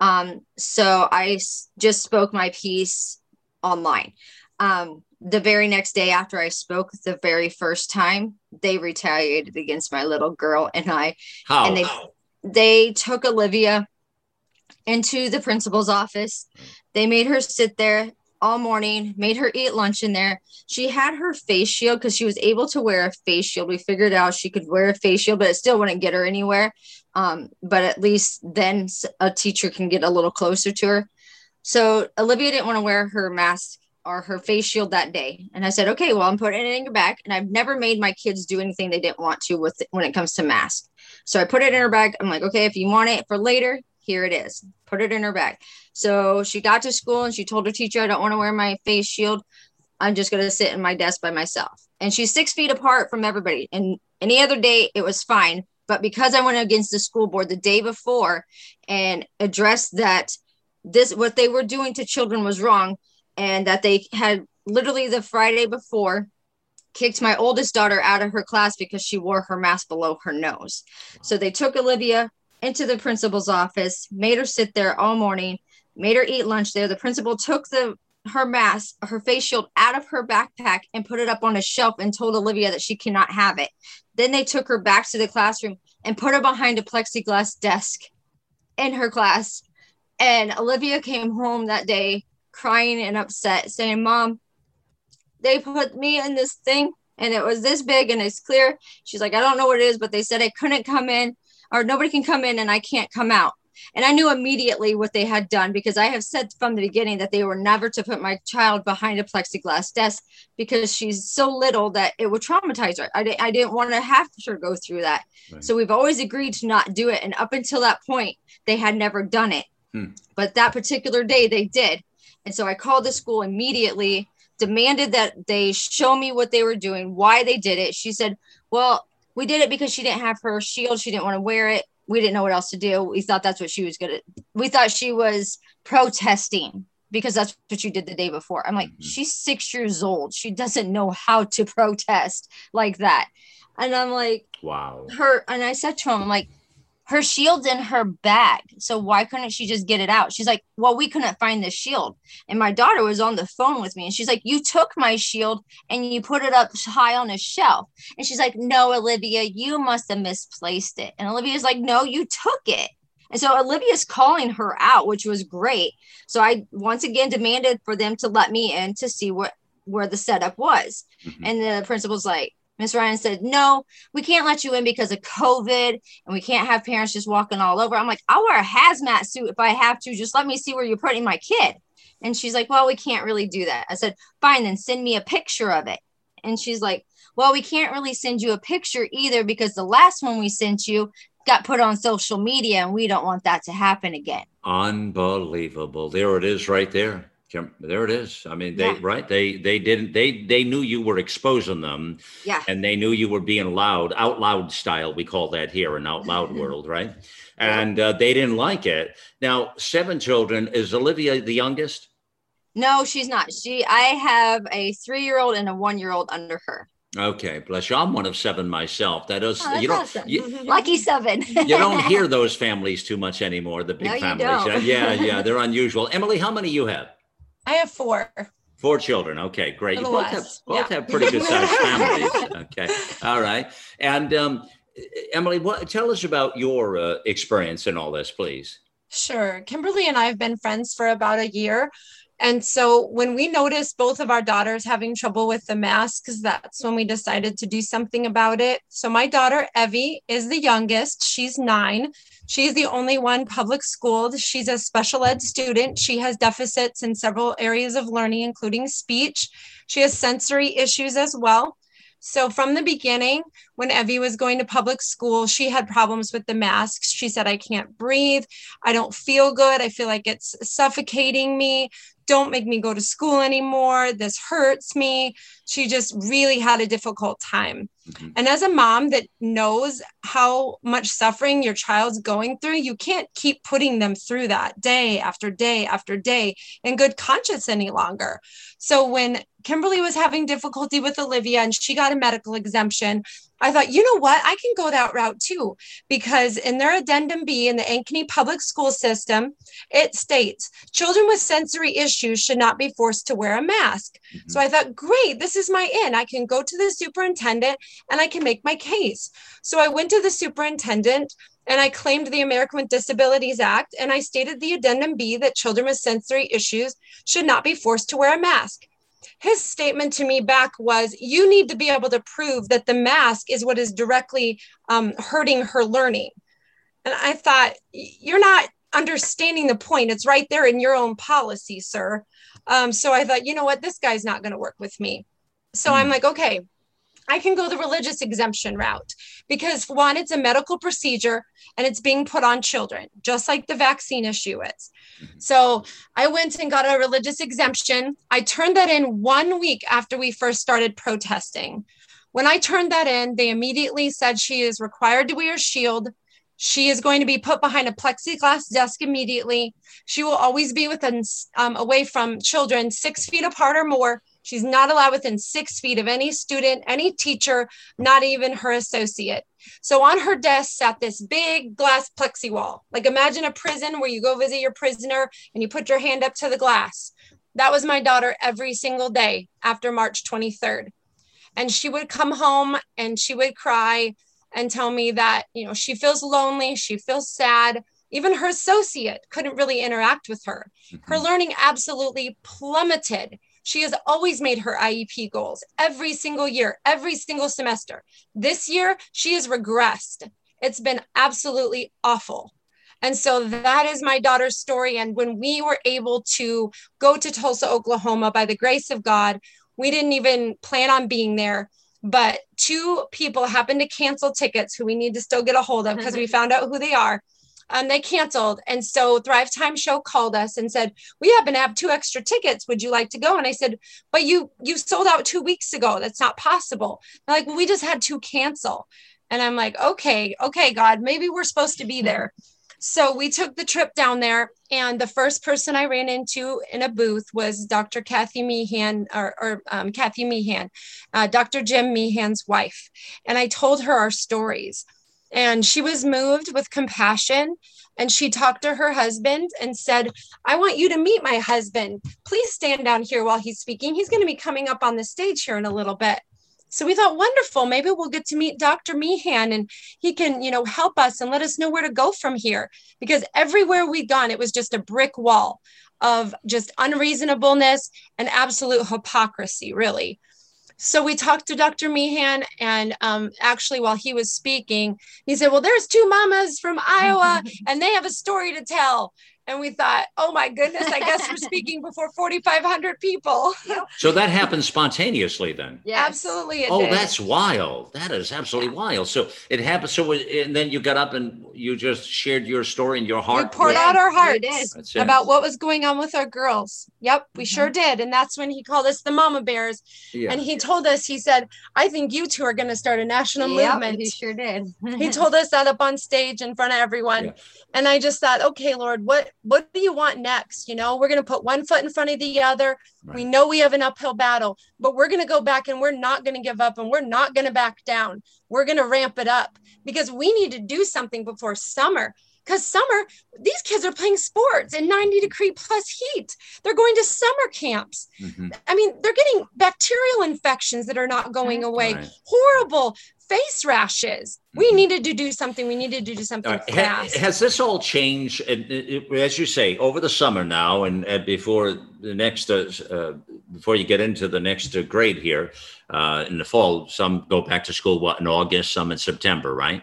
Um, so I s- just spoke my piece online. Um, the very next day after I spoke the very first time, they retaliated against my little girl and I. How? And they they took Olivia into the principal's office. They made her sit there all morning, made her eat lunch in there. She had her face shield because she was able to wear a face shield. We figured out she could wear a face shield, but it still wouldn't get her anywhere. Um, but at least then a teacher can get a little closer to her. So Olivia didn't want to wear her mask or her face shield that day. And I said, okay, well, I'm putting it in your bag. And I've never made my kids do anything they didn't want to with when it comes to mask. So I put it in her bag. I'm like, okay, if you want it for later, here it is. Put it in her bag. So she got to school and she told her teacher, I don't want to wear my face shield. I'm just going to sit in my desk by myself. And she's six feet apart from everybody. And any other day, it was fine. But because I went against the school board the day before and addressed that this, what they were doing to children was wrong, and that they had literally the Friday before kicked my oldest daughter out of her class because she wore her mask below her nose. So they took Olivia into the principal's office, made her sit there all morning, made her eat lunch there. The principal took the her mask, her face shield out of her backpack and put it up on a shelf and told Olivia that she cannot have it. Then they took her back to the classroom and put her behind a plexiglass desk in her class. And Olivia came home that day crying and upset, saying, Mom, they put me in this thing and it was this big and it's clear. She's like, I don't know what it is, but they said I couldn't come in or nobody can come in and I can't come out. And I knew immediately what they had done because I have said from the beginning that they were never to put my child behind a plexiglass desk because she's so little that it would traumatize her. I, I didn't want to have her go through that. Right. So we've always agreed to not do it. And up until that point, they had never done it. Hmm. But that particular day, they did. And so I called the school immediately, demanded that they show me what they were doing, why they did it. She said, Well, we did it because she didn't have her shield. She didn't want to wear it. We didn't know what else to do. We thought that's what she was going to, we thought she was protesting because that's what you did the day before. I'm like, mm-hmm. she's six years old. She doesn't know how to protest like that. And I'm like, wow. Her, and I said to him, I'm like, her shield's in her bag. So why couldn't she just get it out? She's like, Well, we couldn't find the shield. And my daughter was on the phone with me and she's like, You took my shield and you put it up high on a shelf. And she's like, No, Olivia, you must have misplaced it. And Olivia's like, No, you took it. And so Olivia's calling her out, which was great. So I once again demanded for them to let me in to see what where the setup was. Mm-hmm. And the principal's like, Miss Ryan said, No, we can't let you in because of COVID and we can't have parents just walking all over. I'm like, I'll wear a hazmat suit if I have to. Just let me see where you're putting my kid. And she's like, Well, we can't really do that. I said, Fine, then send me a picture of it. And she's like, Well, we can't really send you a picture either because the last one we sent you, got put on social media, and we don't want that to happen again. Unbelievable. There it is right there. There it is. I mean, they yeah. right. They they didn't. They they knew you were exposing them. Yeah. And they knew you were being loud, out loud style. We call that here in out loud <laughs> world, right? And uh, they didn't like it. Now, seven children. Is Olivia the youngest? No, she's not. She. I have a three-year-old and a one-year-old under her. Okay, bless you. I'm one of seven myself. That is, oh, you don't, awesome. you, <laughs> lucky seven. <laughs> you don't hear those families too much anymore. The big no, families. Yeah, yeah, they're unusual. Emily, how many you have? I have four. Four children. Okay, great. You both, have, both yeah. have pretty good sized <laughs> families. Okay, all right. And um, Emily, what, tell us about your uh, experience in all this, please. Sure. Kimberly and I have been friends for about a year. And so when we noticed both of our daughters having trouble with the masks, that's when we decided to do something about it. So my daughter, Evie, is the youngest. She's nine. She's the only one public schooled. She's a special ed student. She has deficits in several areas of learning, including speech. She has sensory issues as well. So from the beginning, when Evie was going to public school, she had problems with the masks. She said, I can't breathe. I don't feel good. I feel like it's suffocating me don't make me go to school anymore. This hurts me. She just really had a difficult time. Mm-hmm. And as a mom that knows how much suffering your child's going through, you can't keep putting them through that day after day after day in good conscience any longer. So when Kimberly was having difficulty with Olivia and she got a medical exemption, I thought, you know what? I can go that route too, because in their addendum B in the Ankeny public school system, it states children with sensory issues should not be forced to wear a mask. Mm-hmm. So I thought, great, this is my in. I can go to the superintendent and I can make my case. So I went to the superintendent and I claimed the American with Disabilities Act and I stated the addendum B that children with sensory issues should not be forced to wear a mask his statement to me back was you need to be able to prove that the mask is what is directly um, hurting her learning. And i thought you're not understanding the point. It's right there in your own policy sir. Um, so i thought you know what? This guy's not going to work with me. So mm. i'm like okay I can go the religious exemption route because, one, it's a medical procedure and it's being put on children, just like the vaccine issue is. Mm-hmm. So I went and got a religious exemption. I turned that in one week after we first started protesting. When I turned that in, they immediately said she is required to wear a shield. She is going to be put behind a plexiglass desk immediately. She will always be within, um, away from children six feet apart or more She's not allowed within six feet of any student, any teacher, not even her associate. So on her desk sat this big glass plexi wall. Like imagine a prison where you go visit your prisoner and you put your hand up to the glass. That was my daughter every single day after March 23rd. And she would come home and she would cry and tell me that, you know, she feels lonely, she feels sad. Even her associate couldn't really interact with her. Her mm-hmm. learning absolutely plummeted she has always made her IEP goals every single year, every single semester. This year, she has regressed. It's been absolutely awful. And so that is my daughter's story. And when we were able to go to Tulsa, Oklahoma, by the grace of God, we didn't even plan on being there. But two people happened to cancel tickets who we need to still get a hold of because we <laughs> found out who they are um, they canceled. And so Thrive Time Show called us and said, "We happen to have two extra tickets. Would you like to go?" And I said, "But you you sold out two weeks ago. That's not possible." They're like, well, "We just had to cancel." And I'm like, "Okay, okay, God, maybe we're supposed to be there." So we took the trip down there, and the first person I ran into in a booth was Dr. Kathy Meehan, or, or um, Kathy Meehan, uh, Dr. Jim Meehan's wife. And I told her our stories. And she was moved with compassion. And she talked to her husband and said, I want you to meet my husband. Please stand down here while he's speaking. He's going to be coming up on the stage here in a little bit. So we thought, wonderful. Maybe we'll get to meet Dr. Meehan and he can, you know, help us and let us know where to go from here. Because everywhere we'd gone, it was just a brick wall of just unreasonableness and absolute hypocrisy, really. So we talked to Dr. Meehan, and um, actually, while he was speaking, he said, Well, there's two mamas from Iowa, <laughs> and they have a story to tell. and we thought, oh my goodness, I guess we're speaking before 4,500 people. <laughs> So that happened spontaneously then. Yeah, Absolutely. It Oh, did. that's wild. That is absolutely wild. So it happened. So, and then you got up and you just shared your story and your heart. We heart. poured Yeah, out our we hearts did. That's it. about what was going on with our girls. Yep, we mm-hmm. sure did. And that's when he called us the mama bears. Yeah. And he told us, he said, I think you two are going to start a national Yep, movement. he sure did. <laughs> he told us that up on stage in front of everyone Yeah. and i just thought okay lord what what do you want next you know we're going to put one foot in front of the other we know we have an uphill battle but we're going to go back and we're not going to give up and we're not going to back down we're going to ramp it up because we need to do something before summer because summer these kids are playing sports in 90 degree plus heat they're going to summer camps Mhm. i mean they're getting bacterial infections that are not going away Right. horrible face rashes. We Mhm. needed to do something. We needed to do something All right. Ha- fast. Has this all changed, and it- it- as you say, over the summer now, and, before the next, uh, uh, before you get into the next uh, grade here uh, in the fall? Some go back to school what in August, some in September, right?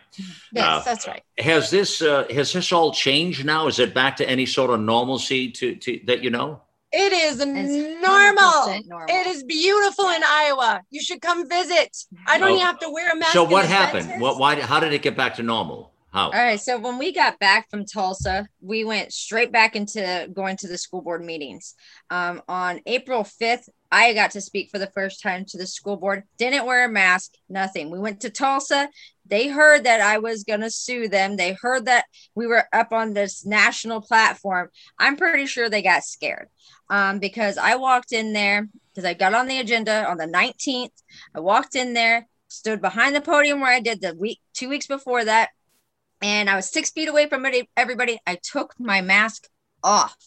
yes, uh, that's right. Has this uh, has this all changed now? Is it back to any sort of normalcy to, to that you know? It is normal. normal. It is beautiful in Iowa. You should come visit. I don't Oh. even have to wear a mask. So what happened? dentist. What? Why? How did it get back to normal? How? All right. So when we got back from Tulsa, we went straight back into going to the school board meetings. Um, on April 5th, I got to speak for the first time to the school board. Didn't wear a mask, nothing. We went to Tulsa. They heard that I was going to sue them. They heard that we were up on this national platform. I'm pretty sure they got scared um, because I walked in there because I got on the agenda on the 19th. I walked in there, stood behind the podium where I did the week, two weeks before that and I was six feet away from every- everybody. I took my mask off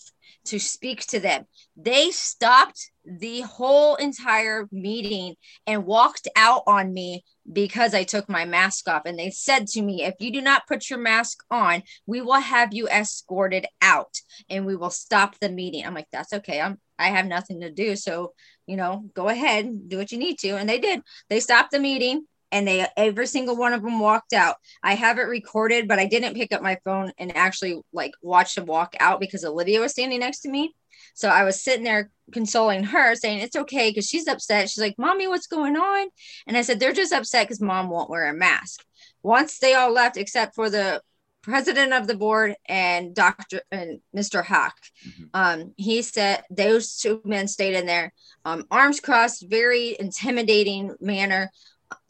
to speak to them. They stopped the whole entire meeting and walked out on me because I took my mask off. And they said to me, if you do not put your mask on, we will have you escorted out and we will stop the meeting. I'm like, that's okay. I'm I have nothing to do. So, you know, go ahead, do what you need to. And they did. They stopped the meeting and they every single one of them walked out. I have it recorded, but I didn't pick up my phone and actually like watch them walk out because Olivia was standing next to me. So I was sitting there consoling her, saying it's okay because she's upset. She's like, "Mommy, what's going on?" And I said, "They're just upset because mom won't wear a mask." Once they all left, except for the president of the board and Doctor and Mr. Hawk, Mhm. um, he said those two men stayed in there, um, arms crossed, very intimidating manner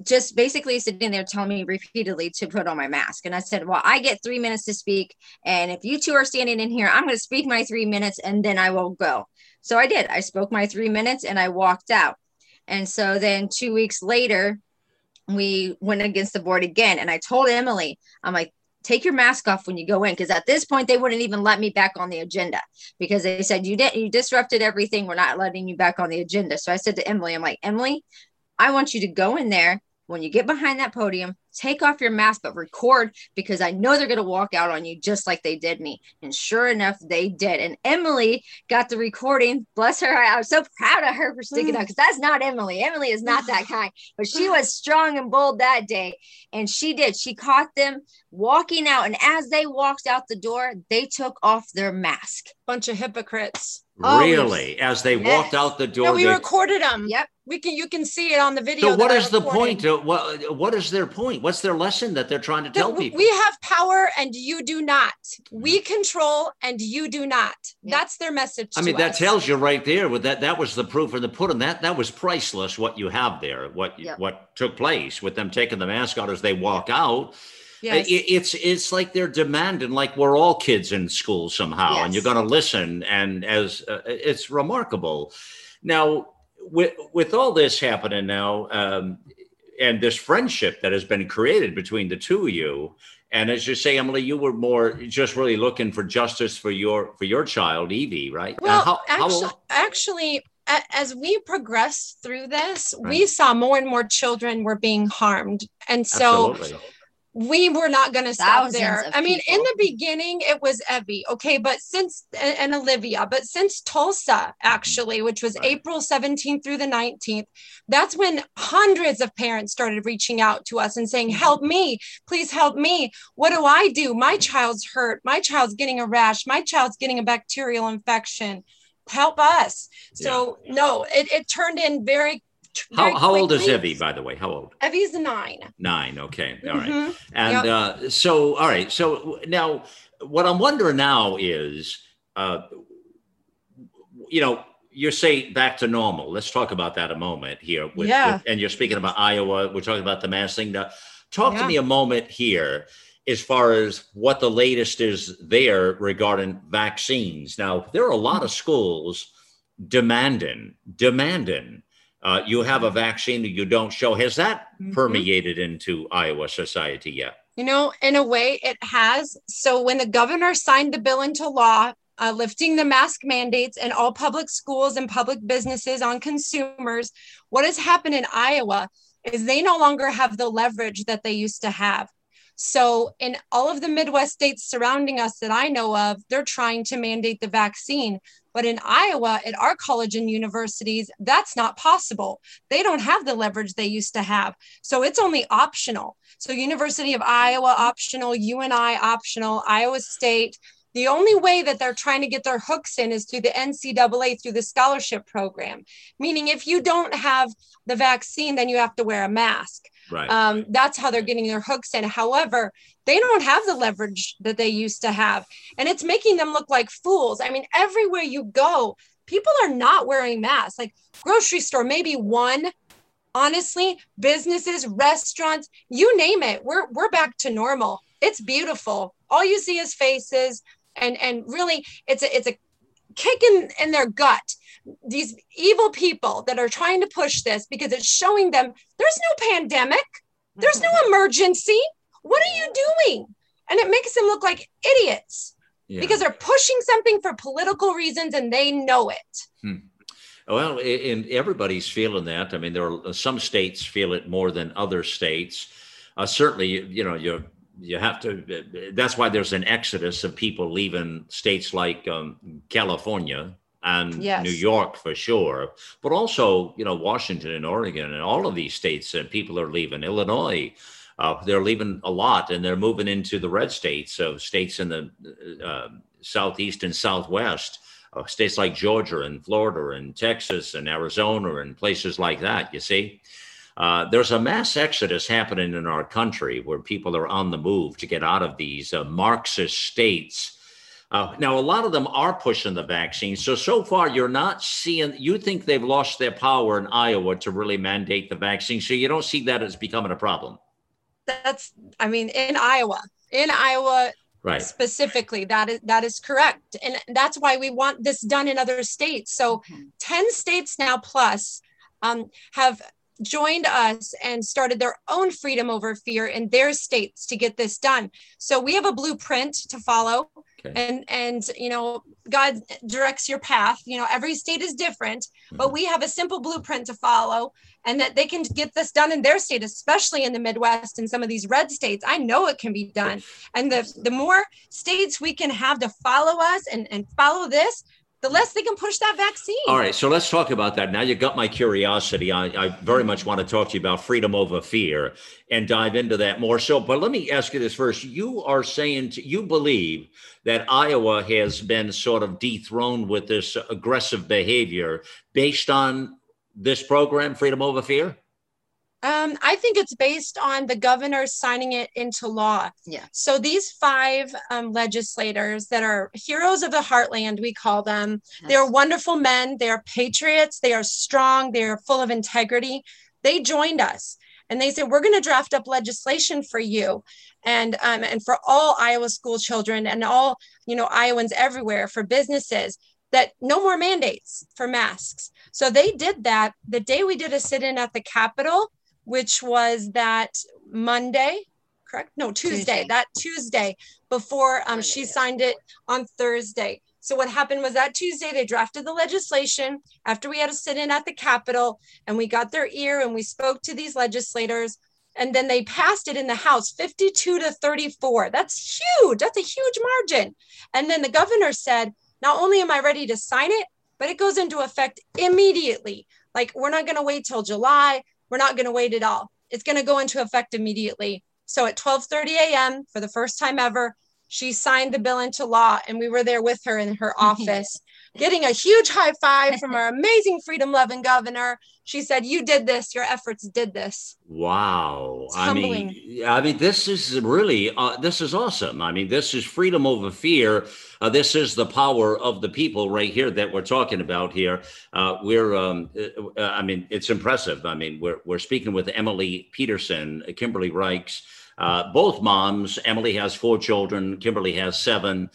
just basically sitting there telling me repeatedly to put on my mask. And I said, Well, I get three minutes to speak. And if you two are standing in here, I'm going to speak my three minutes and then I will go. So I did. I spoke my three minutes and I walked out. And so then two weeks later, we went against the board again. And I told Emily, I'm like, take your mask off when you go in because at this point they wouldn't even let me back on the agenda because they said you did you disrupted everything we're not letting you back on the agenda so i said to emily i'm like emily I want you to go in there when you get behind that podium, take off your mask, but record because I know they're going to walk out on you just like they did me. And sure enough, they did. And Emily got the recording. Bless her. I was so proud of her for sticking mm. out because that's not Emily. Emily is not that <laughs> kind, but she was strong and bold that day. And she did. She caught them walking out. And as they walked out the door, they took off their mask. Bunch of hypocrites. Oh, really? As they Yes. walked out the door, No, we they- recorded them. Yep. We can. You can see it on the video. so what that I is the point? What what is their point? What's their lesson that they're trying to That tell w- people? We have power and you do not. We control and you do not. Yeah. That's their message. I mean, to that us. tells you right there. With that, that was the proof of the pudding. That that was priceless. What you have there, what Yep. what took place with them taking the mask out as they walk out. Yes. It- it's it's like they're demanding, like we're all kids in school somehow, and you're going to listen. And as uh, it's remarkable. Now, with with all this happening now, um, and this friendship that has been created between the two of you, and as you say, Emily, you were more just really looking for justice for your for your child, Evie, right? Uh, Well, how- how actually, old- actually, as we progressed through this, we saw more and more children were being harmed, and so absolutely. We were not going to stop Thousands there. I mean, in the beginning, it was Evie, okay, but since and, and Olivia, but since Tulsa, actually, which was Right. April 17th through the 19th, that's when hundreds of parents started reaching out to us and saying, mm-hmm. Help me, please help me. What do I do? My child's hurt. My child's getting a rash. My child's getting a bacterial infection. Help us. So, no, it, it turned in very. How, how old is. Evie, by the way? How old? Evie's nine. Nine. Okay. All right. Mhm. And uh, so, all right. So now, what I'm wondering now is, uh, you know, you say back to normal. Let's talk about that a moment here. With, Yeah. with- and you're speaking about Iowa. We're talking about the mass thing. Now, talk to me a moment here as far as what the latest is there regarding vaccines. Now, there are a lot of schools demanding, demanding. Uh, you have a vaccine that you don't show. Has that Mhm. permeated into Iowa society yet? You know, in a way, it has. So when the governor signed the bill into law, uh, lifting the mask mandates in all public schools and public businesses on consumers, what has happened in Iowa is they no longer have the leverage that they used to have. So in all of the Midwest states surrounding us that I know of, they're trying to mandate the vaccine. But in Iowa, at our college and universities, that's not possible. They don't have the leverage they used to have. So it's only optional. So University of Iowa optional, UNI optional, Iowa State. The only way that they're trying to get their hooks in is through the NCAA through the scholarship program. Meaning, if you don't have the vaccine, then you have to wear a mask. Right. Um, that's how they're getting their hooks in. However, they don't have the leverage that they used to have, and it's making them look like fools. I mean, everywhere you go, people are not wearing masks. Like grocery store, maybe one. Honestly, businesses, restaurants, you name it, we're we're back to normal. It's beautiful. All you see is faces, and and really, it's a it's a kick in, in their gut. These evil people that are trying to push this because it's showing them there's no pandemic, there's no emergency. What are you doing? And it makes them look like idiots Yeah. because they're pushing something for political reasons and they know it. Well, and everybody's feeling that. I mean, there are some states feel it more than other states. Uh, certainly, you, know, you you have to. That's why there's an exodus of people leaving states like um, California and Yes. New York for sure, but also you know Washington and Oregon and all of these states. And people are leaving Illinois. Uh, they're leaving a lot, and they're moving into the red states, so states in the uh, southeast and southwest uh, states like Georgia and Florida and Texas and Arizona and places like that. You see, uh, there's a mass exodus happening in our country where people are on the move to get out of these uh, Marxist states. Uh, now, a lot of them are pushing the vaccine. So, so far, you're not seeing, you think they've lost their power in Iowa to really mandate the vaccine. So, you don't see that as becoming a problem. That's, I mean, in Iowa, in Iowa, Right. specifically that is that is correct and that's why we want this done in other states so 10 states now plus um, have joined us and started their own freedom over fear in their states to get this done. So we have a blueprint to follow. Okay. and and you know god directs your path. You know every state is different but mm-hmm. we have a simple blueprint to follow and that they can get this done in their state especially in the midwest and some of these red states. I know it can be done. And the the more states we can have to follow us and and follow this the less they can push that vaccine All right, so let's talk about that. Now you got my curiosity. I, I very much want to talk to you about freedom over fear and dive into that more. So, but let me ask you this first. You are saying to, you believe that Iowa has been sort of dethroned with this aggressive behavior based on this program, Freedom Over Fear? Um, I think it's based on the governor signing it into law. Yeah. So these five um, legislators that are heroes of the heartland, we call them, they are wonderful men. They are patriots. They are strong. They are full of integrity. They joined us and they said, we're going to draft up legislation for you and, um, and for all Iowa school children and all, you know, Iowans everywhere for businesses that no more mandates for masks. So they did that the day we did a sit in at the Capitol which was that Monday, correct? No, Tuesday, Tuesday. that Tuesday before um, she yeah. signed it on Thursday. So what happened was that Tuesday they drafted the legislation after we had a sit in at the Capitol and we got their ear and we spoke to these legislators. and then they passed it in the House 52 to 34. That's huge. That's a huge margin. And then the governor said, not only am I ready to sign it, but it goes into effect immediately. Like we're not going to wait till July. We're not going to wait at all. It's going to go into effect immediately. So at 12:30 a.m. for the first time ever, she signed the bill into law and we were there with her in her office getting a huge high five from our <laughs> amazing freedom loving governor. She said you did this. Your efforts did this. Wow. I mean i mean this is really uh, this is awesome. I mean this is freedom over fear. Uh, this is the power of the people right here that we're talking about here. Uh, we're um, uh, i mean it's impressive. I mean we're, we're speaking with emily peterson kimberly reichs uh, both moms. Emily has four children. Kimberly has seven.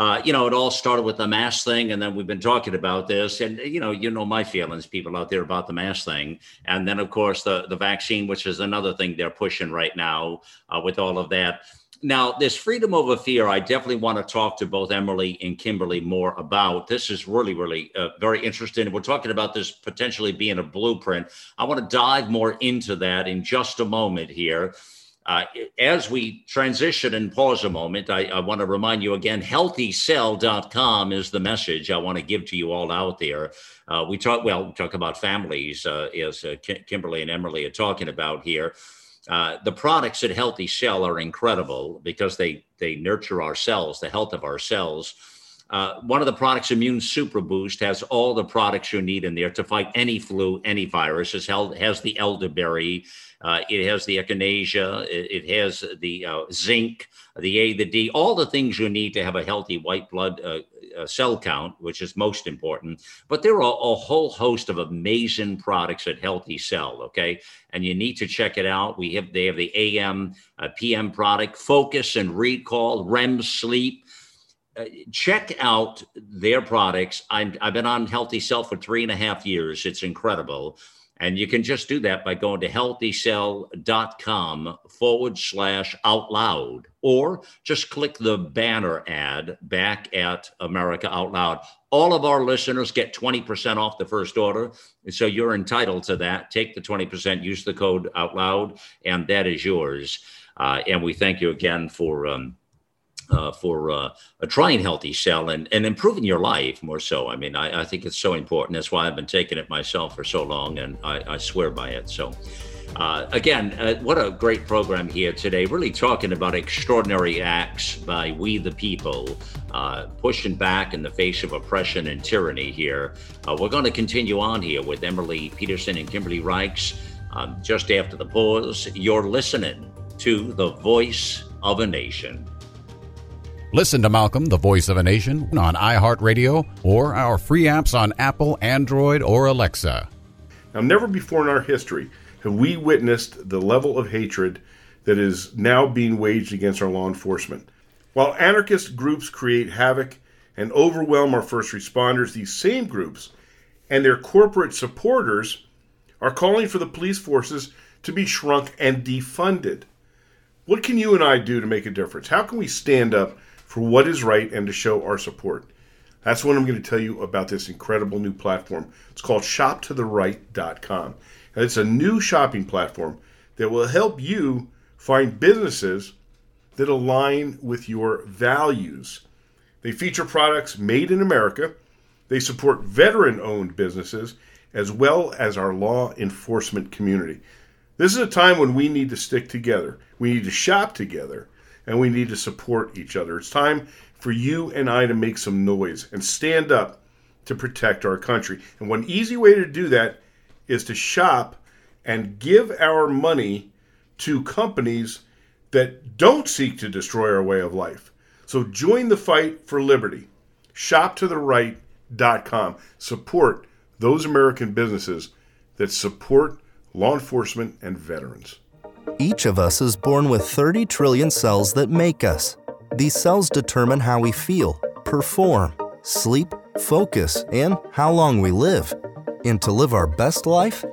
Uh, you know, it all started with the mask thing, and then we've been talking about this, and you know, you know my feelings, people out there about the mask thing, and then of course the the vaccine, which is another thing they're pushing right now uh, with all of that. Now, this freedom over fear, I definitely want to talk to both Emily and Kimberly more about. This is really, really uh, very interesting. We're talking about this potentially being a blueprint. I want to dive more into that in just a moment here. Uh, as we transition and pause a moment, I, I want to remind you again healthycell.com is the message I want to give to you all out there. Uh, we talk, well, we talk about families, uh, as uh, Kimberly and Emily are talking about here. Uh, the products at Healthy Cell are incredible because they, they nurture our cells, the health of our cells. Uh, one of the products, Immune Super Boost, has all the products you need in there to fight any flu, any virus. Has the elderberry, uh, it has the echinacea, it, it has the uh, zinc, the A, the D, all the things you need to have a healthy white blood uh, uh, cell count, which is most important. But there are a whole host of amazing products at Healthy Cell. Okay, and you need to check it out. We have they have the AM, uh, PM product, Focus and Recall, REM sleep. Uh, check out their products. i have been on Healthy Cell for three and a half years. It's incredible. And you can just do that by going to healthycell.com forward slash out loud, or just click the banner ad back at America Out Loud. All of our listeners get 20% off the first order. So you're entitled to that. Take the 20%, use the code out loud, and that is yours. Uh, and we thank you again for. Um, uh, for uh, trying healthy cell and, and improving your life more so. I mean, I, I, think it's so important. That's why I've been taking it myself for so long, and I, I swear by it. So, uh, again, uh, what a great program here today. Really talking about extraordinary acts by we the people, uh, pushing back in the face of oppression and tyranny here. Uh, we're going to continue on here with Emily Peterson and Kimberly Reichs um, just after the pause. You're listening to the voice of a nation. Listen to Malcolm, the voice of a nation, on iHeartRadio or our free apps on Apple, Android, or Alexa. Now, never before in our history have we witnessed the level of hatred that is now being waged against our law enforcement. While anarchist groups create havoc and overwhelm our first responders, these same groups and their corporate supporters are calling for the police forces to be shrunk and defunded. What can you and I do to make a difference? How can we stand up for what is right and to show our support. That's what I'm going to tell you about this incredible new platform. It's called shoptotheright.com. And it's a new shopping platform that will help you find businesses that align with your values. They feature products made in America. They support veteran owned businesses as well as our law enforcement community. This is a time when we need to stick together. We need to shop together and we need to support each other. It's time for you and I to make some noise and stand up to protect our country. And one easy way to do that is to shop and give our money to companies that don't seek to destroy our way of life. So join the fight for liberty. ShopToTheRight.com. Support those American businesses that support law enforcement and veterans. Each of us is born with 30 trillion cells that make us. These cells determine how we feel, perform, sleep, focus, and how long we live. And to live our best life,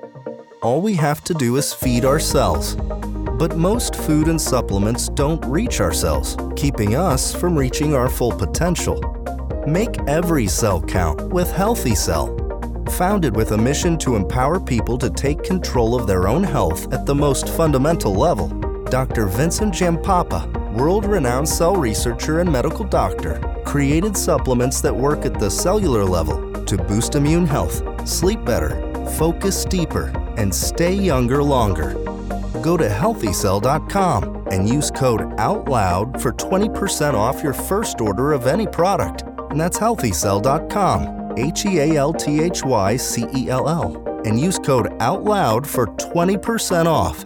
all we have to do is feed our cells. But most food and supplements don't reach our cells, keeping us from reaching our full potential. Make every cell count with Healthy Cell. Founded with a mission to empower people to take control of their own health at the most fundamental level, Dr. Vincent Giampapa, world renowned cell researcher and medical doctor, created supplements that work at the cellular level to boost immune health, sleep better, focus deeper, and stay younger longer. Go to healthycell.com and use code OUTLOUD for 20% off your first order of any product. And that's healthycell.com, H E A L T H Y C E L L, and use code OUTLOUD for 20% off.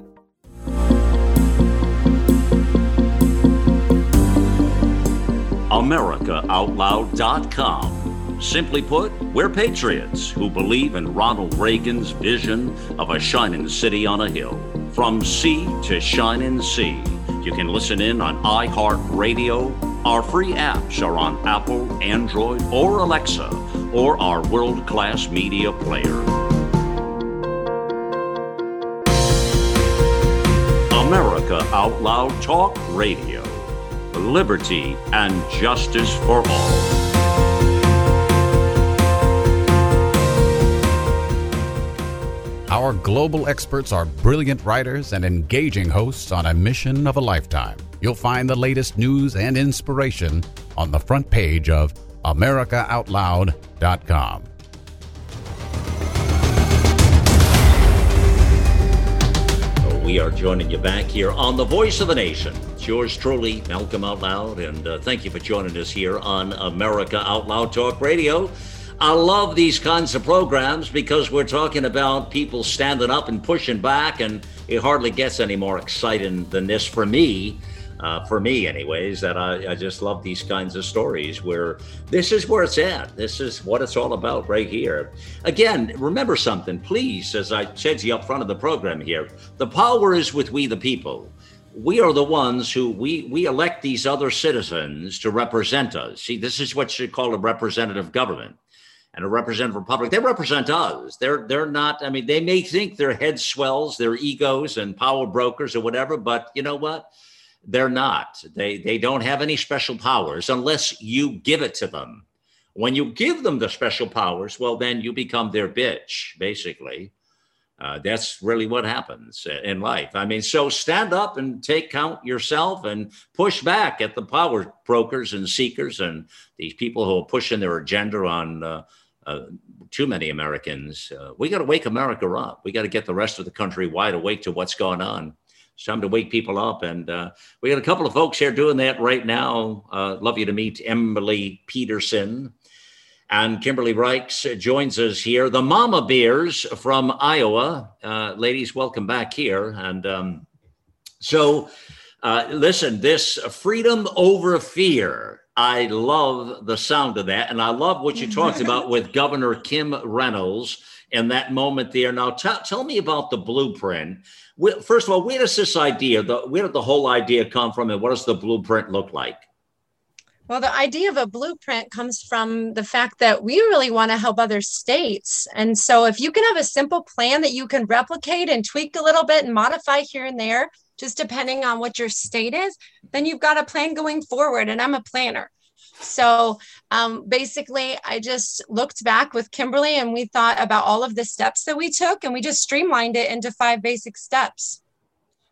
AmericaOutloud.com. Simply put, we're patriots who believe in Ronald Reagan's vision of a shining city on a hill. From sea to shining sea. You can listen in on iHeartRadio. Our free apps are on Apple, Android, or Alexa, or our world class media player. America Out Loud Talk Radio. Liberty and justice for all. Our global experts are brilliant writers and engaging hosts on a mission of a lifetime. You'll find the latest news and inspiration on the front page of AmericaOutloud.com. We are joining you back here on The Voice of the Nation. It's yours truly, Malcolm Out Loud, and uh, thank you for joining us here on America Out Loud Talk Radio. I love these kinds of programs because we're talking about people standing up and pushing back, and it hardly gets any more exciting than this for me. Uh, for me, anyways, that I, I just love these kinds of stories where this is where it's at. This is what it's all about right here. Again, remember something, please, as I said to you up front of the program here the power is with we the people we are the ones who we we elect these other citizens to represent us. See, this is what you call a representative government and a representative republic. They represent us. They're they're not. I mean, they may think they're head swells, they're egos and power brokers or whatever, but you know what? They're not. They they don't have any special powers unless you give it to them. When you give them the special powers, well, then you become their bitch, basically. Uh, that's really what happens in life. I mean, so stand up and take count yourself and push back at the power brokers and seekers and these people who are pushing their agenda on uh, uh, too many Americans. Uh, we got to wake America up. We got to get the rest of the country wide awake to what's going on. Time to wake people up. And uh, we got a couple of folks here doing that right now. Uh, love you to meet Emily Peterson. And Kimberly Reichs joins us here. The Mama Bears from Iowa. Uh, ladies, welcome back here. And um, so, uh, listen, this freedom over fear. I love the sound of that. And I love what you talked about <laughs> with Governor Kim Reynolds in that moment there. Now, t- tell me about the blueprint. First of all, where does this idea, the, where did the whole idea come from, and what does the blueprint look like? Well, the idea of a blueprint comes from the fact that we really want to help other states. And so, if you can have a simple plan that you can replicate and tweak a little bit and modify here and there, just depending on what your state is, then you've got a plan going forward. And I'm a planner. So um, basically, I just looked back with Kimberly and we thought about all of the steps that we took and we just streamlined it into five basic steps.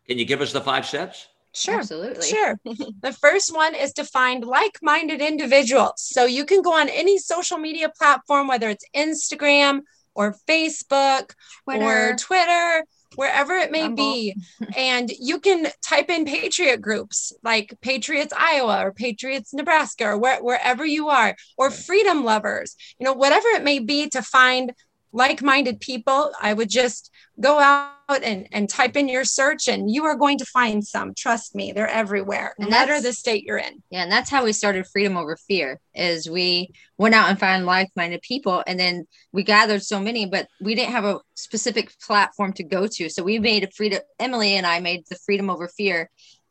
Can you give us the five steps? Sure. Absolutely. Sure. <laughs> the first one is to find like minded individuals. So you can go on any social media platform, whether it's Instagram or Facebook Twitter. or Twitter, wherever it may be. <laughs> and you can type in Patriot groups like Patriots Iowa or Patriots Nebraska or where, wherever you are, or freedom lovers, you know, whatever it may be to find like minded people. I would just go out and, and type in your search and you are going to find some trust me they're everywhere no matter the state you're in Yeah, and that's how we started Freedom Over Fear. Is we went out and found like-minded people, and then we gathered so many, but we didn't have a specific platform to go to. So we made a freedom. Emily and I made the Freedom Over Fear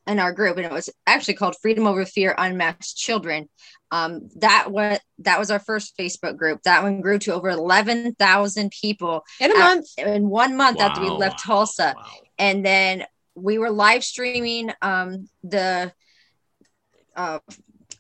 in our group, and it was actually called Freedom Over Fear Unmatched Children. Um, that what that was our first Facebook group. That one grew to over eleven thousand people in a Af- month in one month after we left Tulsa Wow. and then we were live streaming um the uh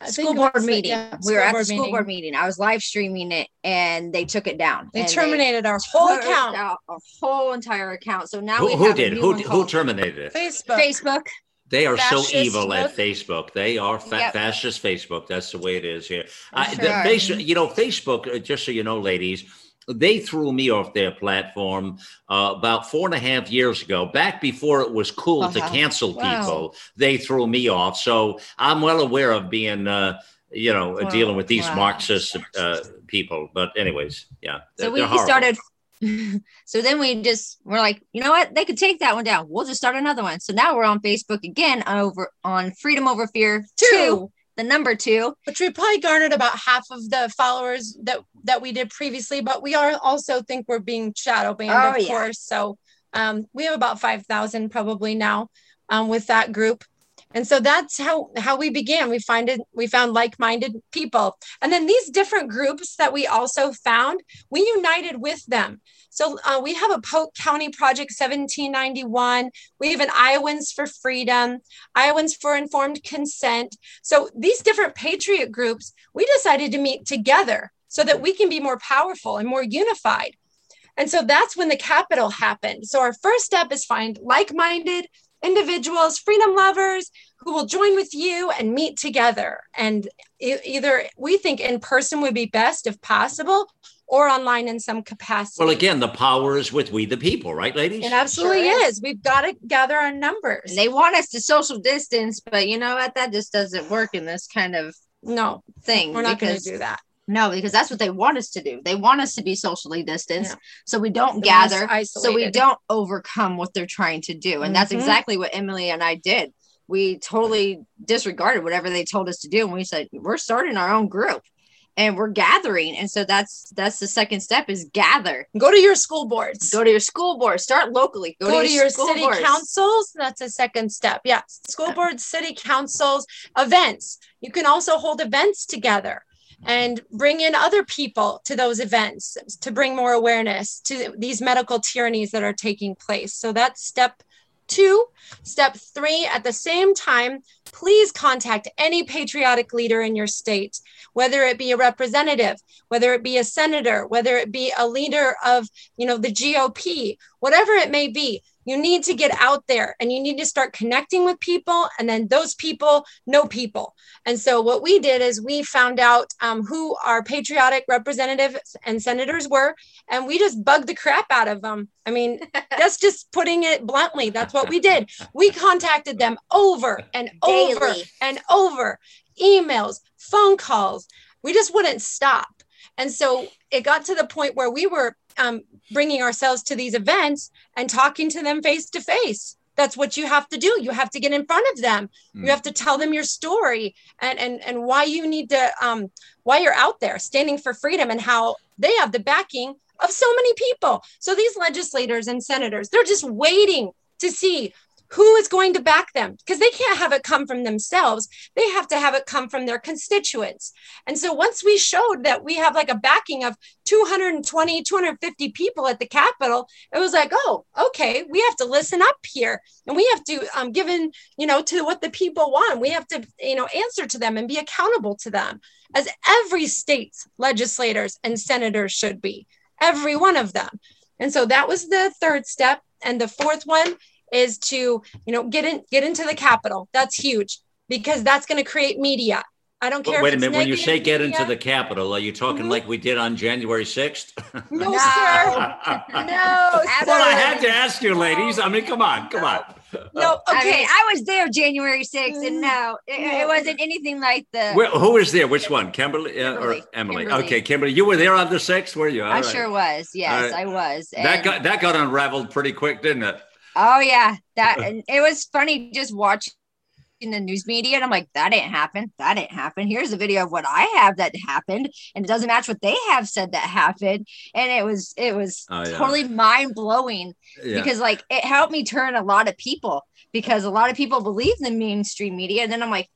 school board meeting. Yeah, we were at the school meeting. board meeting. I was live streaming it, and they took it down. They terminated they our whole account, our whole entire account. So now who, we who did who who terminated it? Facebook. Facebook. They are fascist so evil at Facebook. They are fa- yep. fascist Facebook. That's the way it is here. I, the Facebook, you know, Facebook. Uh, just so you know, ladies, they threw me off their platform uh, about four and a half years ago, back before it was cool uh-huh. to cancel wow. people. They threw me off. So I'm well aware of being, uh, you know, wow. dealing with these wow. Marxist uh, people. But, anyways, yeah. So we started. <laughs> so then we just we're like, you know what? They could take that one down. We'll just start another one. So now we're on Facebook again over on Freedom Over Fear two. two the number two which we probably garnered about half of the followers that that we did previously but we are also think we're being shadow banned oh, of yeah. course so um, we have about 5000 probably now um, with that group and so that's how how we began we find it we found like-minded people and then these different groups that we also found we united with them so uh, we have a Polk County Project 1791. We have an Iowans for Freedom, Iowans for Informed Consent. So these different patriot groups, we decided to meet together so that we can be more powerful and more unified. And so that's when the capital happened. So our first step is find like-minded individuals, freedom lovers who will join with you and meet together. And either we think in person would be best if possible, or online in some capacity. Well, again, the power is with we the people, right, ladies? It absolutely sure is. is. We've got to gather our numbers. And they want us to social distance, but you know what? That just doesn't work in this kind of no thing. We're not going to do that. No, because that's what they want us to do. They want us to be socially distanced, yeah. so we don't the gather, so we don't overcome what they're trying to do. And mm-hmm. that's exactly what Emily and I did. We totally disregarded whatever they told us to do, and we said we're starting our own group and we're gathering and so that's that's the second step is gather go to your school boards go to your school board start locally go, go to, your, your city boards. councils that's a second step yes school boards city councils events you can also hold events together and bring in other people to those events to bring more awareness to these medical tyrannies that are taking place. So that's step Two, step three, at the same time, please contact any patriotic leader in your state, whether it be a representative, whether it be a senator, whether it be a leader of, you know, the GOP, whatever it may be you need to get out there and you need to start connecting with people and then those people know people. And so what we did is we found out um, who our patriotic representatives and senators were and we just bugged the crap out of them. I mean <laughs> that's just putting it bluntly that's what we did. We contacted them over and Daily. over and over. Emails phone calls. We just wouldn't stop and so it got to the point where we were um, bringing ourselves to these events and talking to them face to face. That's what you have to do. You have to get in front of them. Mm. you have to tell them your story and and and why you need to um why you're out there standing for freedom and how they have the backing of so many people. So these legislators and senators they're just waiting to see who is going to back them? Because they can't have it come from themselves. They have to have it come from their constituents. And so once we showed that we have like a backing of 220 250 people at the capitol it was like oh okay we have to listen up here. And we have to um given you know to what the people want. We have to you know answer to them and be accountable to them as every state's legislators and senators should be every one of them. And so that was the third step. And the fourth one is to you know get in get into the capital that's huge because that's going to create media I don't care. wait a minute. When you say get into the Capitol, are you talking mm-hmm. like we did on January 6th? <laughs> No, no. sir. no. Well, I had to ask you, ladies. I mean, come on, come on. No, okay. I, mean, I was there January 6th, and no, it, it wasn't anything like the. Well, who was there? Which one? Kimberly, uh, or Emily? Kimberly. Okay, Kimberly, you were there on the 6th, were you? All I right. sure was. Yes, right. I was. And that got that got unraveled pretty quick, didn't it? Oh yeah, that <laughs> and it was funny just watching the news media and I'm like, that didn't happen. That didn't happen. Here's a video of what I have that happened. And it doesn't match what they have said that happened. And it was, it was oh, yeah. totally mind blowing yeah. because like it helped me turn a lot of people because a lot of people believe the mainstream media. And then I'm like,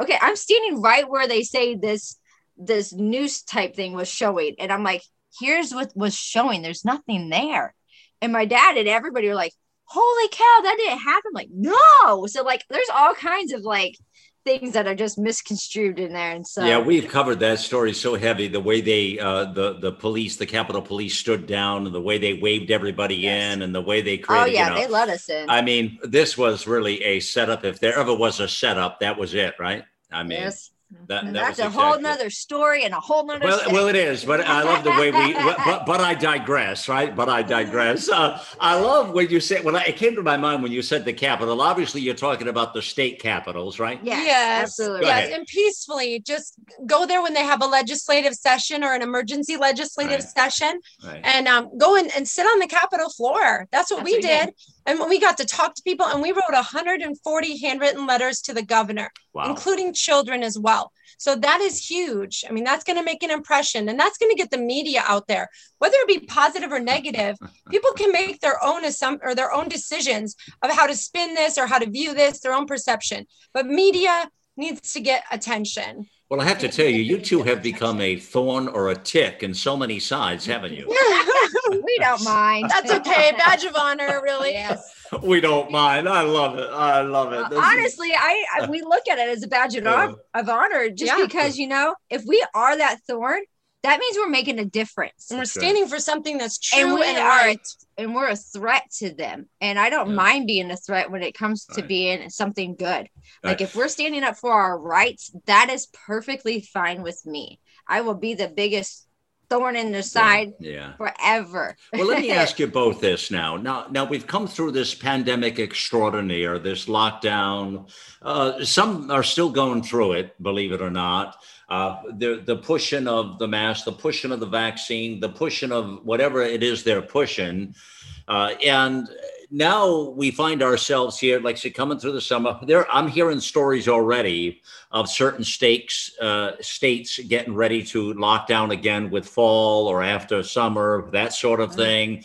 okay, I'm standing right where they say this, this news type thing was showing. And I'm like, here's what was showing. There's nothing there. And my dad and everybody were like, holy cow, that didn't happen. Like, no. So, like, there's all kinds of like things that are just misconstrued in there and so yeah we've covered that story so heavy the way they uh the the police the capitol police stood down and the way they waved everybody yes. in and the way they oh, created oh yeah you know, they let us in i mean this was really a setup if there ever was a setup that was it right i mean yes. That, that that's a exactly. whole nother story and a whole nother. Well, well, it is, but I love the way we. <laughs> But, but I digress, right? But I digress. Uh, I love when you said when I, it came to my mind when you said the capital. Obviously, you're talking about the state capitals, right? Yes, yes, absolutely. yes, and peacefully just go there when they have a legislative session or an emergency legislative Right. session, Right. and um, go in and sit on the Capitol floor. That's what That's we what we did. And we got to talk to people, and we wrote 140 handwritten letters to the governor, Wow. including children as well. So that is huge. I mean, that's going to make an impression and that's going to get the media out there, whether it be positive or negative. <laughs> People can make their own assump or their own decisions of how to spin this or how to view this, their own perception. But media needs to get attention. Well, I have to tell you, you two have become a thorn or a tick in so many sides, haven't you? <laughs> we don't mind. That's okay. Badge of honor, really. Yes. we don't mind. I love it. I love it. Uh, This is- honestly, I, I we look at it as a badge of, Yeah. hon- of honor, just Yeah. because you know, if we are that thorn, that means we're making a difference, And we're That's standing for something that's true and and, we are, right. and we're a threat to them. And I don't Yeah. mind being a threat when it comes to Right. being something good. Like Right. if we're standing up for our rights, that is perfectly fine with me. I will be the biggest thorn in the side Yeah. forever. Well, let me <laughs> ask you both this now. Now, now we've come through this pandemic extraordinaire, this lockdown. Uh, some are still going through it, believe it or not. Uh, the the pushing of the mask, the pushing of the vaccine, the pushing of whatever it is they're pushing, uh, and now we find ourselves here, like said, coming through the summer. There, I'm hearing stories already of certain states uh, states getting ready to lock down again with fall or after summer, that sort of thing.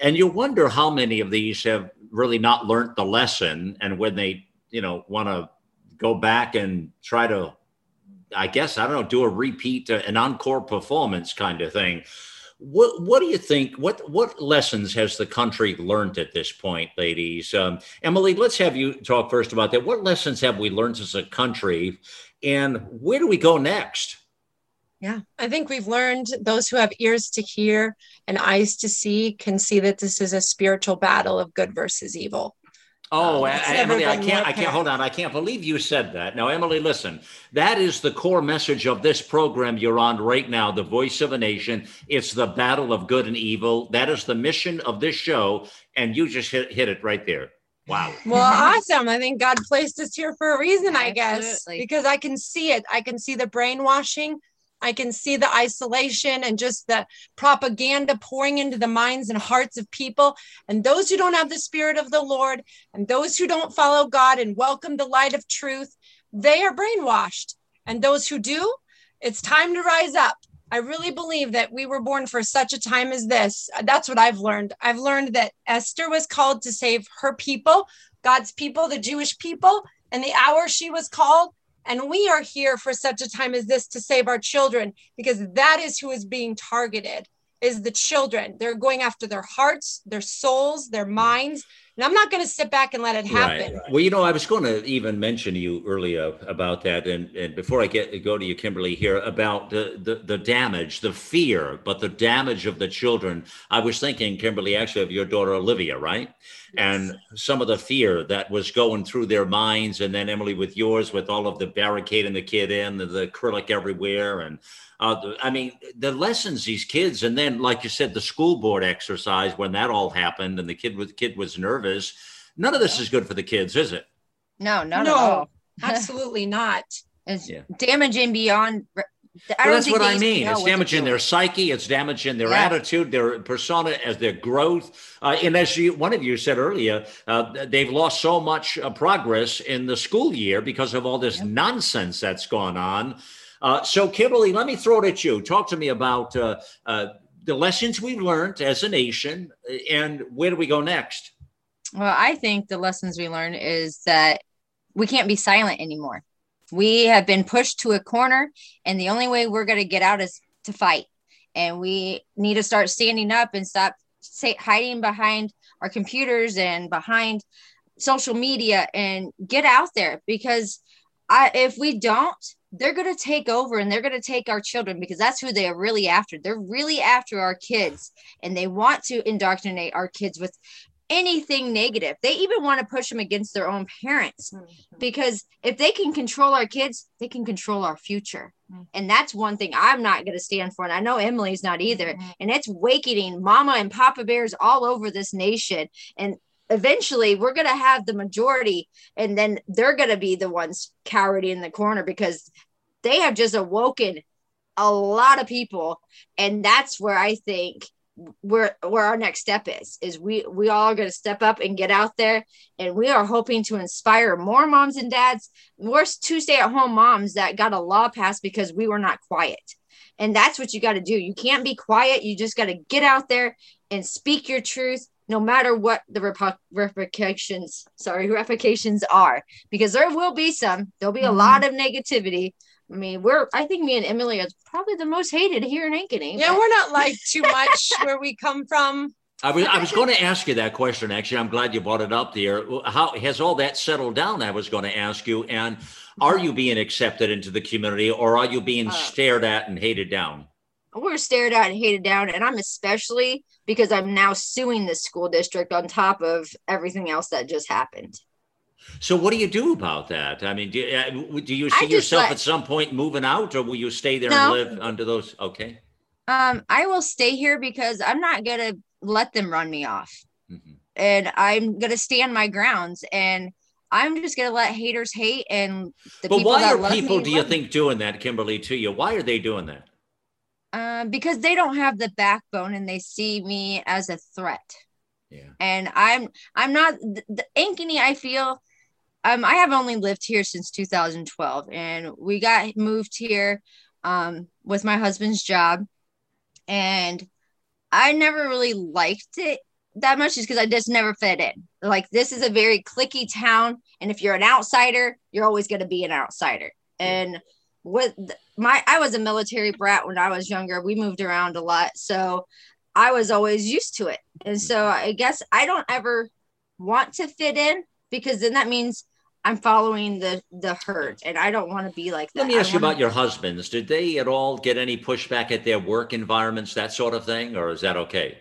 And you wonder how many of these have really not learned the lesson, and when they, you know, want to go back and try to, I guess I don't know, do a repeat, uh, an encore performance kind of thing. What What do you think? What What lessons has the country learned at this point, ladies? Um, Emily, let's have you talk first about that. What lessons have we learned as a country, and where do we go next? Yeah, I think we've learned those who have ears to hear and eyes to see can see that this is a spiritual battle of good versus evil. Oh, Um, A- it's A- never Emily, I can't, I can't, hold on. I can't believe you said that. Now, Emily, listen, that is the core message of this program you're on right now, The Voice of a Nation. It's the battle of good and evil. That is the mission of this show. And you just hit, hit it right there. Wow. <laughs> Well, awesome. I think God placed us here for a reason, I guess, because I can see it. I can see the brainwashing. I can see the isolation and just the propaganda pouring into the minds and hearts of people. And those who don't have the spirit of the Lord and those who don't follow God and welcome the light of truth, they are brainwashed. And those who do, it's time to rise up. I really believe that we were born for such a time as this. That's what I've learned. I've learned that Esther was called to save her people, God's people, the Jewish people, and the hour she was called. And we are here for such a time as this to save our children because that is who is being targeted is the children. They're going after their hearts, their souls, their minds. And I'm not going to sit back and let it happen. Right. Well, you know, I was going to even mention to you earlier about that, and, and before I get go to you, Kimberly, here about the, the the damage, the fear, but the damage of the children. I was thinking, Kimberly, actually, of your daughter Olivia, right? And some of the fear that was going through their minds, and then Emily with yours, with all of the barricading the kid in, the, the acrylic everywhere, and uh, I mean, the lessons these kids, and then, like you said, the school board exercise when that all happened, and the kid was kid was nervous. None of this is good for the kids, is it? No, not No. at all. <laughs> Absolutely not. It's Yeah. damaging beyond. Well, that's what I mean. It's damaging their psyche. It's damaging their Yeah. attitude, their persona, as their growth. Uh, and as you, one of you said earlier, uh, they've lost so much uh, progress in the school year because of all this nonsense that's gone on. Uh, so, Kimberly, let me throw it at you. Talk to me about uh, uh, the lessons we've learned as a nation, uh, and where do we go next? Well, I think the lessons we learned is that we can't be silent anymore. We have been pushed to a corner, and the only way we're going to get out is to fight. And we need to start standing up and stop say, hiding behind our computers and behind social media and get out there because I if we don't, they're going to take over and they're going to take our children because that's who they are really after. They're really after our kids and they want to indoctrinate our kids with anything negative. They even want to push them against their own parents Mm-hmm. because if they can control our kids, they can control our future. Mm-hmm. And that's one thing I'm not going to stand for. And I know Emily's not either. Mm-hmm. And it's wakening mama and papa bears all over this nation. And eventually we're going to have the majority and then they're going to be the ones cowardly in the corner because they have just awoken a lot of people. And that's where i think where where our next step is is we we all are going to step up and get out there. And we are hoping to inspire more moms and dads more two stay at home moms that got a law passed because we were not quiet. And that's what you got to do. You can't be quiet. You just got to get out there and speak your truth no matter what the repu- repercussions sorry repercussions are because there will be some. There'll be a Mhm. lot of negativity i mean we're i think me and emily are probably the most hated here in ankeny Yeah, we're not like too much where we come from. I was, I was going to ask you that question. Actually, I'm glad you brought it up there. How has all that settled down? I was going to ask you. And are you being accepted into the community, or are you being Uh, stared at and hated down? we're stared at and hated down and i'm especially because i'm now suing the school district on top of everything else that just happened So, what do you do about that? I mean, do, uh, do you see yourself let- at some point moving out, or will you stay there No. and live under those? Okay. um i will stay here because i'm not gonna let them run me off Mhm. and i'm gonna stand my grounds and i'm just gonna let haters hate and the but people why that are people, me, do you me. think, doing that, Kimberly, to you? Why are they doing that? Um, because they don't have the backbone and they see me as a threat. Yeah. And I'm I'm not the, the Ankeny, I feel um I have only lived here since 2012 and we got moved here um with my husband's job and I never really liked it that much just because I just never fit in. Like this is a very clicky town, and if you're an outsider, you're always going to be an outsider. And with my, I was a military brat when I was younger. We moved around a lot, so I was always used to it. And so I guess I don't ever want to fit in because then that means I'm following the the herd, and I don't want to be like that. Let me ask you wanna- about your husbands. Did they at all get any pushback at their work environments, that sort of thing, or is that okay?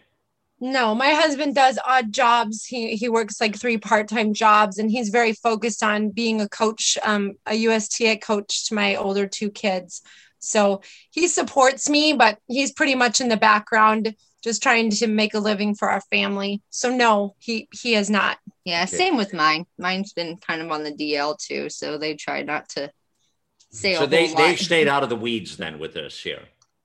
No, my husband does odd jobs. He he works like three part-time jobs and he's very focused on being a coach, um, a USTA coach to my older two kids. So he supports me, but he's pretty much in the background, just trying to make a living for our family. So no, he he is not. Yeah, Okay. same with mine. Mine's been kind of on the DL too, so they try not to say a So whole they lot. they've stayed out of the weeds then with this here,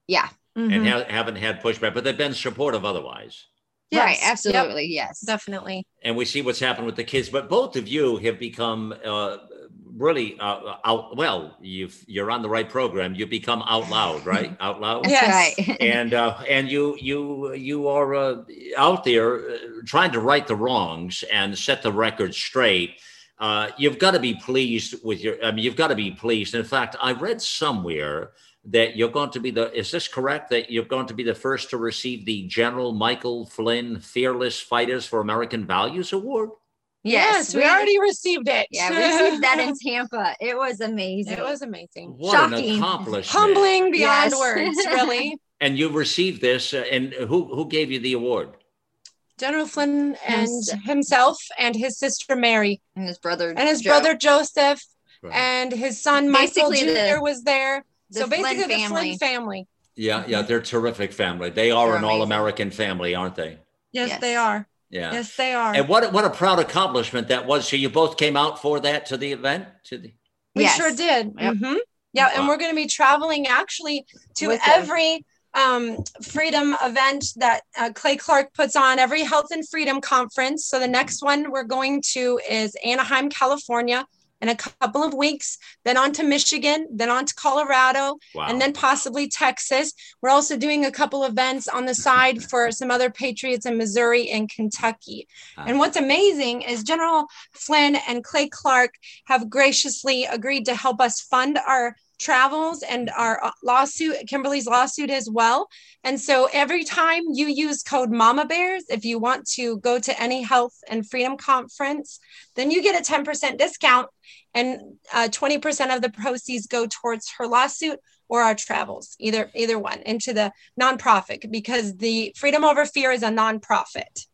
yeah, and Mhm. ha- haven't had pushback, but they've been supportive otherwise. right, Yes. Yep, absolutely, yes. definitely. and we see what's happened with the kids. But both of you have become uh, really uh, out. Well, you've you're on the right program. You become out loud, right? <laughs> out loud. Yes. right. <laughs> and uh, and you you you are uh, out there uh, trying to right the wrongs and set the record straight. Uh, you've got to be pleased with your. I mean, you've got to be pleased. In fact, I read somewhere that you're going to be the. Is this correct? That you're going to be the first to receive the General Michael Flynn Fearless Fighters for American Values Award? Yes, we, already received it. yeah, we received that in <laughs> Tampa. It was amazing. it was amazing. What an Shocking. accomplishment! Humbling beyond Yes. <laughs> words, really. And you received this, uh, and who who gave you the award? General Flynn and Hims- himself and his sister Mary and his brother and his Joe. brother Joseph Right. and his son Michael Basically Jr. the- was there. the So Flynn basically, the family. Flynn family. Yeah, yeah, they're terrific family. They are They're an all-American family, aren't they? Yes, Yes. they are. Yeah. Yes, they are. And what what a proud accomplishment that was. So you both came out for that to the event to the we Yes. sure did. Yep. Mhm. Yeah, Wow. and we're going to be traveling actually to With every um, freedom event that uh, Clay Clark puts on, every health and freedom conference. So the next one we're going to is Anaheim, California, in a couple of weeks. Then on to Michigan, then on to Colorado, wow. and then possibly Texas. We're also doing a couple events on the side <laughs> for some other Patriots in Missouri and Kentucky. Ah. And what's amazing is General Flynn and Clay Clark have graciously agreed to help us fund our travels and our uh, lawsuit, Kimberly's lawsuit as well. And so every time you use code Mama Bears, if you want to go to any health and freedom conference, then you get a 10% discount and uh, 20% of the proceeds go towards her lawsuit or our travels, either either one, into the nonprofit because the Freedom Over Fear is a nonprofit.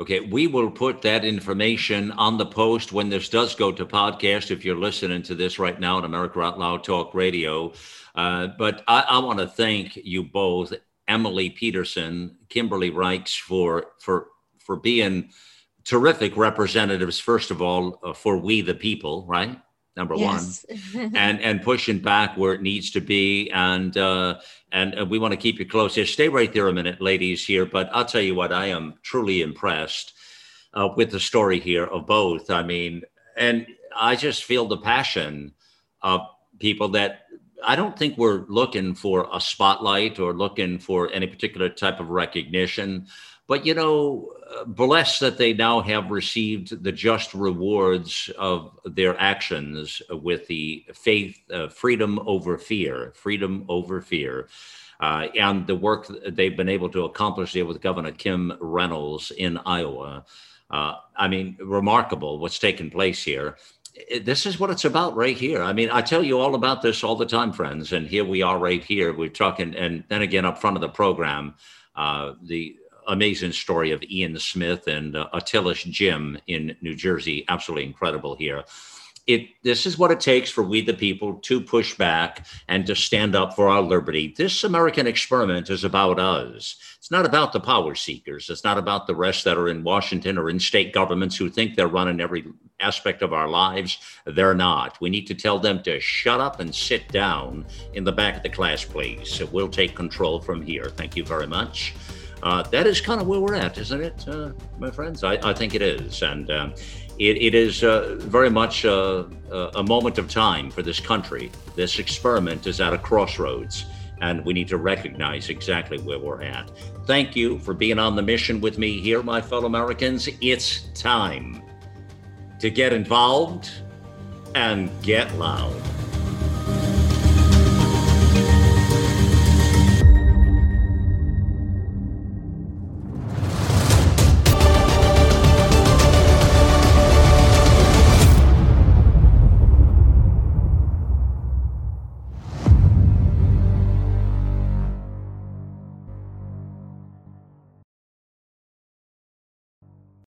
Okay, we will put that information on the post when this does go to podcast. If you're listening to this right now on America Out Loud Talk Radio, uh, but I, I want to thank you both, Emily Peterson, Kimberly Reichs, for for for being terrific representatives. First of all, uh, for we the people, right? Number yes. one, <laughs> and and pushing back where it needs to be, and uh, and uh, we want to keep you close here. Stay right there a minute, ladies. Here, but I'll tell you what, I am truly impressed uh, with the story here of both. I mean, and I just feel the passion of people that I don't think we're looking for a spotlight or looking for any particular type of recognition. But, you know, blessed that they now have received the just rewards of their actions with the faith, uh, freedom over fear, freedom over fear. Uh, and the work they've been able to accomplish there with Governor Kim Reynolds in Iowa. Uh, I mean, remarkable what's taken place here. This is what it's about right here. I mean, I tell you all about this all the time, friends. And here we are right here. We're talking, and then again, up front of the program, uh, the amazing story of Ian Smith and uh, Atilis Gym in New Jersey. Absolutely incredible here. It, this is what it takes for we the people to push back and to stand up for our liberty. This American experiment is about us. It's not about the power seekers. It's not about the rest that are in Washington or in state governments who think they're running every aspect of our lives. They're not. We need to tell them to shut up and sit down in the back of the class, please. We'll take control from here. Thank you very much uh, that is kind of where we're at, isn't it, uh, my friends? I, I, think it is. And um, it, it is uh, very much uh, uh, a moment of time for this country. This experiment is at a crossroads, and we need to recognize exactly where we're at. Thank you for being on the mission with me here, my fellow Americans. It's time to get involved and get loud.